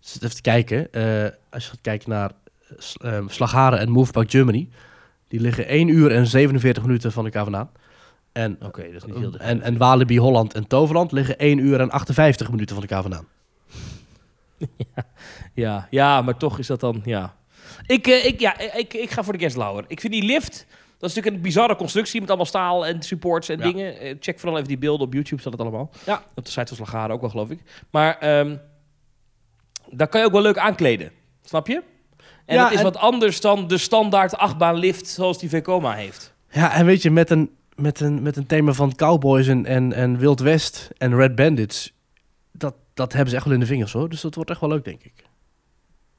Dus even te kijken. eh, als je gaat kijken naar eh, ehm, Slagharen en Movepark Germany. Die liggen 1 uur en 47 minuten van elkaar vandaan. En, Oké, dat is niet heel en, en Walibi Holland en Toverland liggen 1 uur en 58 minuten van elkaar vandaan. Ja, ja, maar toch is dat dan, ja. Ik, eh, ik, ja, ik, ik ga voor de Gerstlauer. Ik vind die lift, dat is natuurlijk een bizarre constructie met allemaal staal en supports en Ja. dingen. Eh, check vooral even die beelden op YouTube, staat het allemaal. Ja. Op de site van Slagharen ook wel, geloof ik. Maar ehm daar kan je ook wel leuk aankleden, snap je? En Ja, dat is en- wat anders dan de standaard achtbaan lift zoals die Vekoma heeft. Ja, en weet je, met een, met een, met een thema van cowboys en, en, en Wild West en Red Bandits. Dat, dat hebben ze echt wel in de vingers hoor. Dus dat wordt echt wel leuk, denk ik.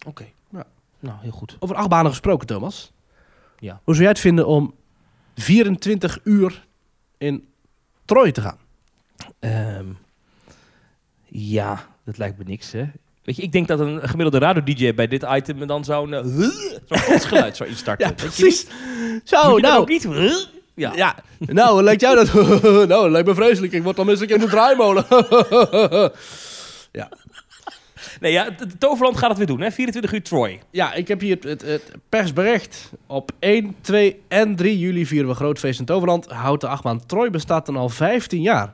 Oké. Ja. Nou, heel goed. Over achtbanen gesproken, Thomas. Ja. Hoe zou jij het vinden om 24 uur in Troy te gaan? Ehm, ja, dat lijkt me niks, hè? Weet je, ik denk dat een gemiddelde radio-dj bij dit item dan zo'n uh, zo'n kotsgeluid zou instarten. Ja, precies. Zo, nou. ook niet? Ja. Ja, nou, lijkt jou dat? nou, dat lijkt me vreselijk. Ik word dan minstens in de draaimolen. Nee, ja, het het Toverland gaat het weer doen, hè? 24 uur Troy. ja, ik heb hier het, het, het persbericht. Op 1, 2 en 3 juli vieren we groot feest in Toverland. Houten achtbaan Troy bestaat dan al 15 jaar.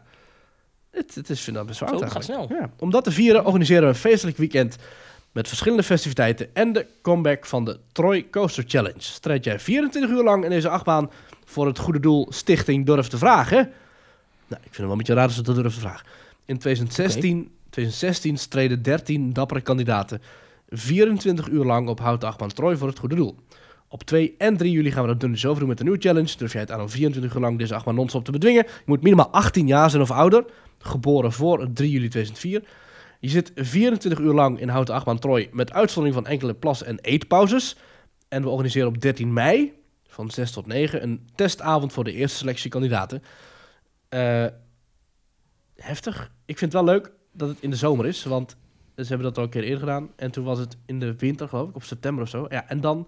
Het, het is vind ik best wel oud het gaat snel. Ja. Om dat te vieren organiseren we een feestelijk weekend met verschillende festiviteiten en de comeback van de Troy Coaster Challenge. Strijd jij 24 uur lang in deze achtbaan voor het goede doel Stichting Durf te Vragen? Nou, ik vind het wel een beetje raar dat ze dat durven te vragen. In 2016, 2016 streden 13 dappere kandidaten 24 uur lang op houten achtbaan Troy voor het goede doel. Op 2 en 3 juli gaan we dat doen dus over doen met een nieuwe challenge. Durf jij het aan om 24 uur lang deze achtbaan non-stop te bedwingen? Je moet minimaal 18 jaar zijn of ouder. Geboren voor 3 juli 2004. Je zit 24 uur lang in houten achtbaan Troy met uitzondering van enkele plas- en eetpauzes. En we organiseren op 13 mei van 6 tot 9 een testavond voor de eerste selectie kandidaten. Eh, heftig. Ik vind het wel leuk dat het in de zomer is, want ze hebben dat al een keer eerder gedaan. En toen was het in de winter, geloof ik, of september of zo. Ja, en dan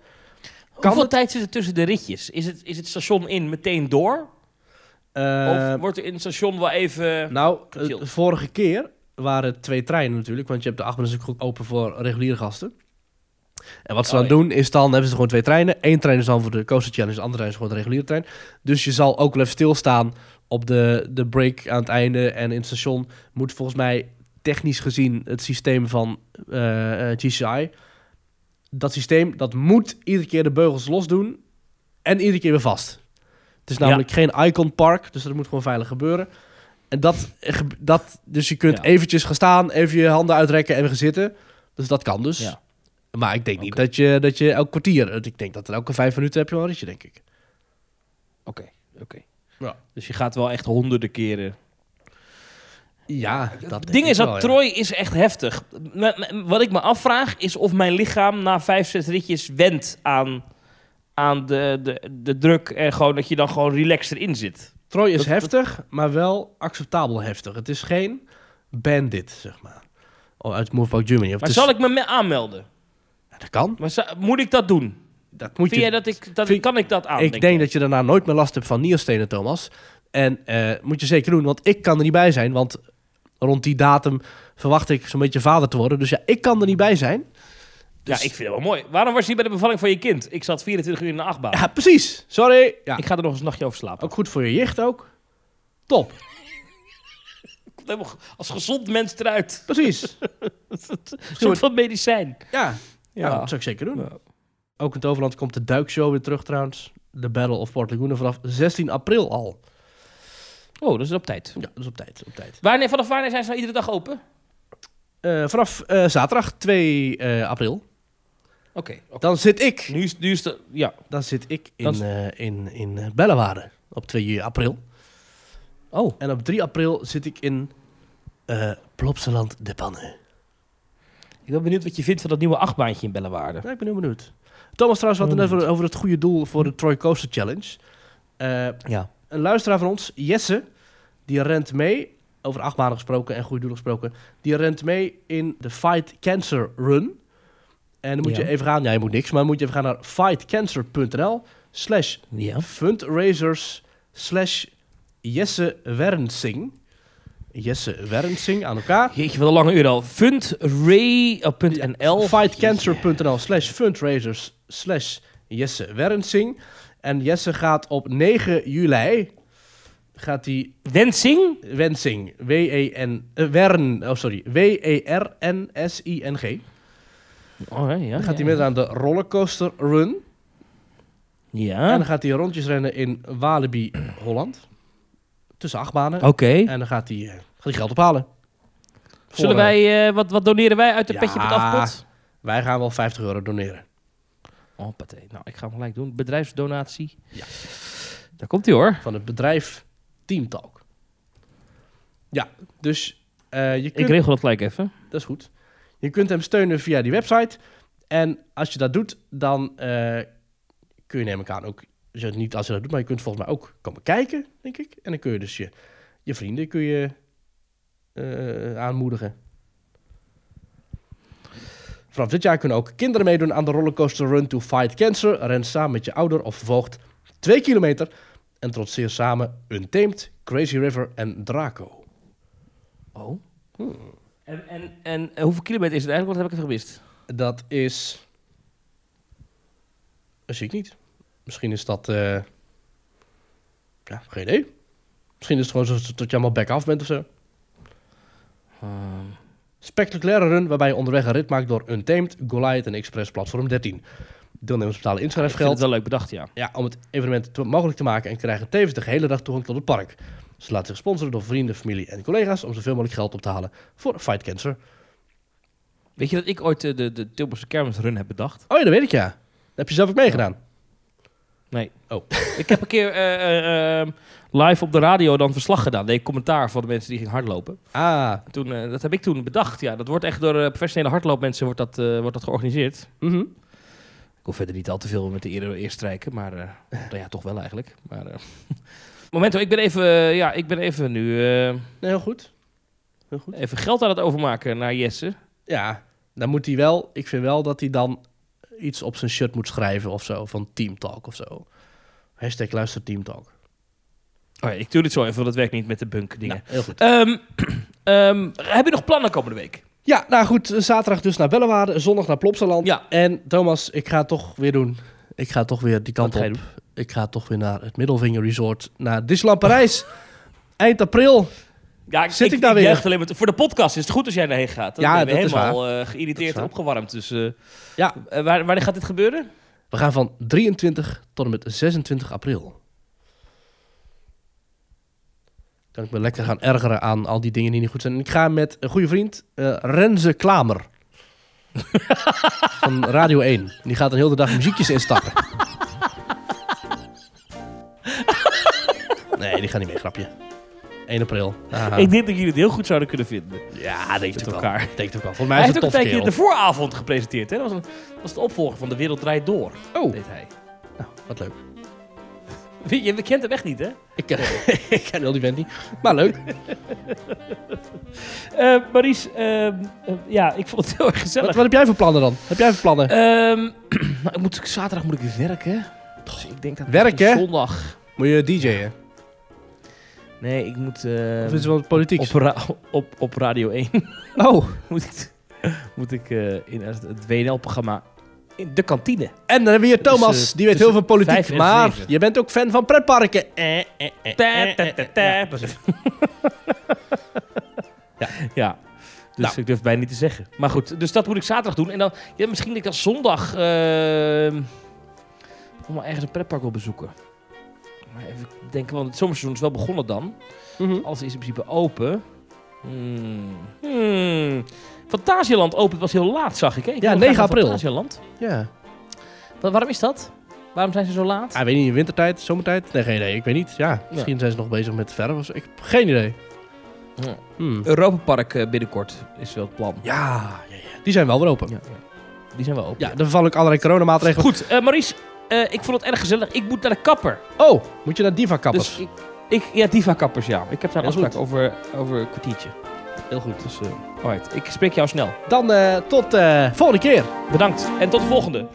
kan Hoeveel het... tijd zit er tussen de ritjes? Is het, is het station in meteen door? eh, of wordt er in het station wel even... Nou, de vorige keer waren twee treinen natuurlijk, want je hebt de achtbaan natuurlijk open voor reguliere gasten. En wat ze Oh, dan doen, is dan hebben ze gewoon twee treinen. Eén trein is dan voor de Coaster Challenge, de andere trein is gewoon de reguliere trein. Dus je zal ook wel even stilstaan op de, de break aan het einde. En in het station moet volgens mij technisch gezien het systeem van eh, eh, GCI... Dat systeem, dat moet iedere keer de beugels los doen en iedere keer weer vast. Het is namelijk geen Icon Park, dus dat moet gewoon veilig gebeuren. En dat, eh, dat dus je kunt Ja. eventjes gaan staan, even je handen uitrekken en weer gaan zitten. Dus dat kan dus. Ja. Maar ik denk niet dat je, dat je elk kwartier... Ik denk dat er elke vijf minuten heb je wel een ritje, denk ik. Oké, oké. Ja. Dus je gaat wel echt honderden keren. Ja, dat ding is dat wel, ja. Troy is echt heftig. Wat ik me afvraag is of mijn lichaam na vijf, zes ritjes wendt aan, aan de, de, de druk. En gewoon dat je dan gewoon relaxed erin zit. Troy is heftig, maar wel acceptabel heftig. Het is geen bandit, zeg maar. Oh, uit Moveback Germany. Of Maar het is- zal ik me aanmelden? Dat kan. Maar moet ik dat doen? Dat moet Vind je... jij dat ik, dat, vind- kan ik dat aan? ik denk dat je daarna nooit meer last hebt van nierstenen, Thomas. En eh, moet je zeker doen, want ik kan er niet bij zijn. Want rond die datum verwacht ik zo'n beetje vader te worden. Dus ja, ik kan er niet bij zijn. Ja, ik vind het wel mooi. Waarom was je bij de bevalling van je kind? Ik zat 24 uur in de achtbaan. Ja, precies. Sorry. Ja, Ik ga er nog eens een nachtje over slapen. ook goed voor je jicht ook. Top. Helemaal als gezond mens eruit. Precies. Een soort van medicijn. Ja, ja. Ja. dat zou ik zeker doen. Ja. Ook in het overland komt de duikshow weer terug trouwens. De Battle of Port Laguna vanaf 16 april al. Oh, dat is op tijd. Ja, dus op tijd. Op tijd. Wanneer, vanaf wanneer zijn ze nou iedere dag open? Eh, vanaf eh, zaterdag 2 eh, april. Oké. Dan zit ik, Nu is, nu is de... Ja. dan zit ik in, is- eh in, in Bellewaarde op 2 april. Oh. En op 3 april zit ik in eh Plopsaland de Pannen. Ik ben benieuwd wat je vindt van dat nieuwe achtbaantje in Bellewaarde. Ja, ik ben heel benieuwd. Thomas trouwens, wat Heel net over, over het goede doel voor de Troy Coaster Challenge. Eh, Ja. een luisteraar van ons, Jesse, die rent mee, over achtbanen gesproken en goede doelen gesproken, die rent mee in de Fight Cancer Run. En dan moet Ja. je even gaan, ja, je moet niks, maar dan moet je even gaan naar fightcancer.nl slash fundraisers slash Jesse Wernsing. Jesse Wernsing aan elkaar. Jeetje, wat een lange uur al. Fundray.nl. Fightcancer.nl slash fundraisers slash Jesse Wernsing. En Jesse gaat op 9 juli, gaat hij Wensing? Wensing, W-E-N, eh, Wern, oh sorry, W-E-R-N-S-I-N-G. Oh, ja, ja. Dan gaat hij ja. met aan de rollercoaster run. En Ja. dan gaat hij rondjes rennen in Walibi, Holland. Tussen acht banen. Oké. En dan gaat hij, eh, gaat hij geld ophalen. Zullen Voor, eh, wij, eh, wat, wat doneren wij uit de Ja. petje met afpot? Wij gaan wel 50 euro doneren. Oh, paté. Nou, ik ga hem gelijk doen. Bedrijfsdonatie. Ja. Daar komt hij hoor. Van het bedrijf Teamtalk. Ja, dus eh, je Ik kunt... regel dat gelijk even. Dat is goed. Je kunt hem steunen via die website. En als je dat doet, dan eh, kun je neem ik aan ook... dus Niet als je dat doet, maar je kunt volgens mij ook komen kijken, denk ik. En dan kun je dus je, je vrienden kun je, eh, aanmoedigen. Vanaf dit jaar kunnen ook kinderen meedoen aan de rollercoaster Run to Fight Cancer. Ren samen met je ouder of voogd 2 kilometer en trotseer samen Untamed, Crazy River en Draco. Oh. En, en, en eh, hoeveel kilometer is het eigenlijk? Wat heb ik even gemist? Dat is. Dat zie ik niet. Misschien is dat. eh, Ja, geen idee. Misschien is het gewoon zo dat je allemaal back af bent of zo. Ehm, Spectaculaire run waarbij je onderweg een rit maakt door Untamed, Goliath en Express Platform 13. Deelnemers betalen ik vind het inschrijfgeld wel leuk bedacht, ja. ja, om het evenement te- mogelijk te maken en krijgen tevens de gehele dag toegang tot het park. Ze laten zich sponsoren door vrienden, familie en collega's om zoveel mogelijk geld op te halen voor Fight Cancer. Weet je dat ik ooit eh, de, de Tilburgse kermisrun heb bedacht? Oh ja, dat weet ik ja. Dat heb je zelf ook meegedaan. Nee. Oh. ik heb een keer eh, eh, eh, live op de radio dan verslag gedaan. Deed ik commentaar voor de mensen die gingen hardlopen. Ah, Toen, eh, dat heb ik toen bedacht. Ja, dat wordt echt door professionele hardloopmensen wordt dat, wordt dat georganiseerd. mhm. Ik hoef verder niet al te veel met de eer, eer strijken, maar nou ja, toch wel eigenlijk. Maar, Momento, ik ben even, ja, ik ben even nu Nee, heel goed. Heel goed. even geld aan het overmaken naar Jesse. Ja, dan moet hij wel... Ik vind wel dat hij dan iets op zijn shirt moet schrijven of zo. Van Team Talk of zo. Hashtag luister Team Talk. Oh ja, ik doe dit zo even, want dat werkt niet met de bunk dingen. Nou, heel goed. Ehm, ehm, heb je nog plannen komende week? Ja, nou goed. Zaterdag dus naar Bellewaarde. Zondag naar Plopsaland. Ja. En Thomas, ik ga het toch weer doen. Ik ga toch weer die kant op. Ik ga toch weer naar het Middelvinger Resort. Naar Disneyland Parijs. Eind april. Ja, Zit ik daar weer? juich Alleen maar, voor de podcast is het goed als jij daarheen gaat. Dan Ja, ben je helemaal Dat geïrriteerd en opgewarmd. Dus, eh, Ja. eh, waar, wanneer gaat dit gebeuren? We gaan van 23 tot en met 26 april. Kan ik me lekker gaan ergeren aan al die dingen die niet goed zijn. En ik ga met een goede vriend, Renze Klamer. van Radio 1. Die gaat een hele dag muziekjes instappen. nee, die gaat niet mee, grapje. 1 april. Aha. Ik denk dat jullie het heel goed zouden kunnen vinden. Ja, denk ik wel. elkaar. Denk ik wel. Volgens mij Hij is heeft het ook een tijdje de vooravond gepresenteerd. Hè? Dat, was een, dat was de opvolger van De Wereld Draait Door, Oh, deed hij. nou, wat leuk. Weet Je, je kent hem echt niet, hè? Ik ken, ik ken heel die vent niet. Maar leuk. Eh Maries, ehm, eh, ja, ik vond het heel erg gezellig. Wat, wat heb jij voor plannen dan? Heb jij voor plannen? Ehm, nou, ik moet, zaterdag moet ik weer werken. Dus ik denk dat Werken? zondag. Moet je DJ'en? Nee, ik moet Of is het wel politiek? op, ra- op, op Radio 1 Oh, moet ik, moet ik eh, in het, WNL-programma in de kantine. en dan hebben we hier Thomas. Die weet heel veel politiek. Maar je bent ook fan van pretparken. Ja. Ja. Dus Nou. ik durf bijna niet te zeggen. Maar goed, dus dat moet ik zaterdag doen. En dan, ja, misschien dat ik dan zondag ehm nog maar ergens een pretpark wil bezoeken. Maar even denken, want het zomerseizoen is wel begonnen dan. Mhm. Alles is in principe open. Hmm. Hmm. Fantasialand open was heel laat, zag ik. Hè? Ik Ja, wil 9 graag naar april. Fantasialand. Ja. Wa- waarom is dat? Waarom zijn ze zo laat? Ah, weet niet, wintertijd, zomertijd? Nee, geen idee. Ik weet niet. Ja, misschien zijn ze nog bezig met verf of zo. Ik heb geen idee. Ja. Hmm. Europa Park eh, binnenkort is wel het plan. Ja, ja, ja, die zijn wel weer open. Ja, ja. Die zijn wel open. Ja, er vallen ook allerlei coronamaatregelen. Goed, eh Maurice, eh, ik vond het erg gezellig. Ik moet naar de kapper. Oh, moet je naar Diva kappers? Dus ik, ik, ja, Diva Kappers, ja. Ik heb daar een afspraak over, over een kwartiertje. Heel goed. Dus, eh alright. Ik spreek jou snel. Dan eh, tot eh volgende keer. Bedankt en tot de volgende.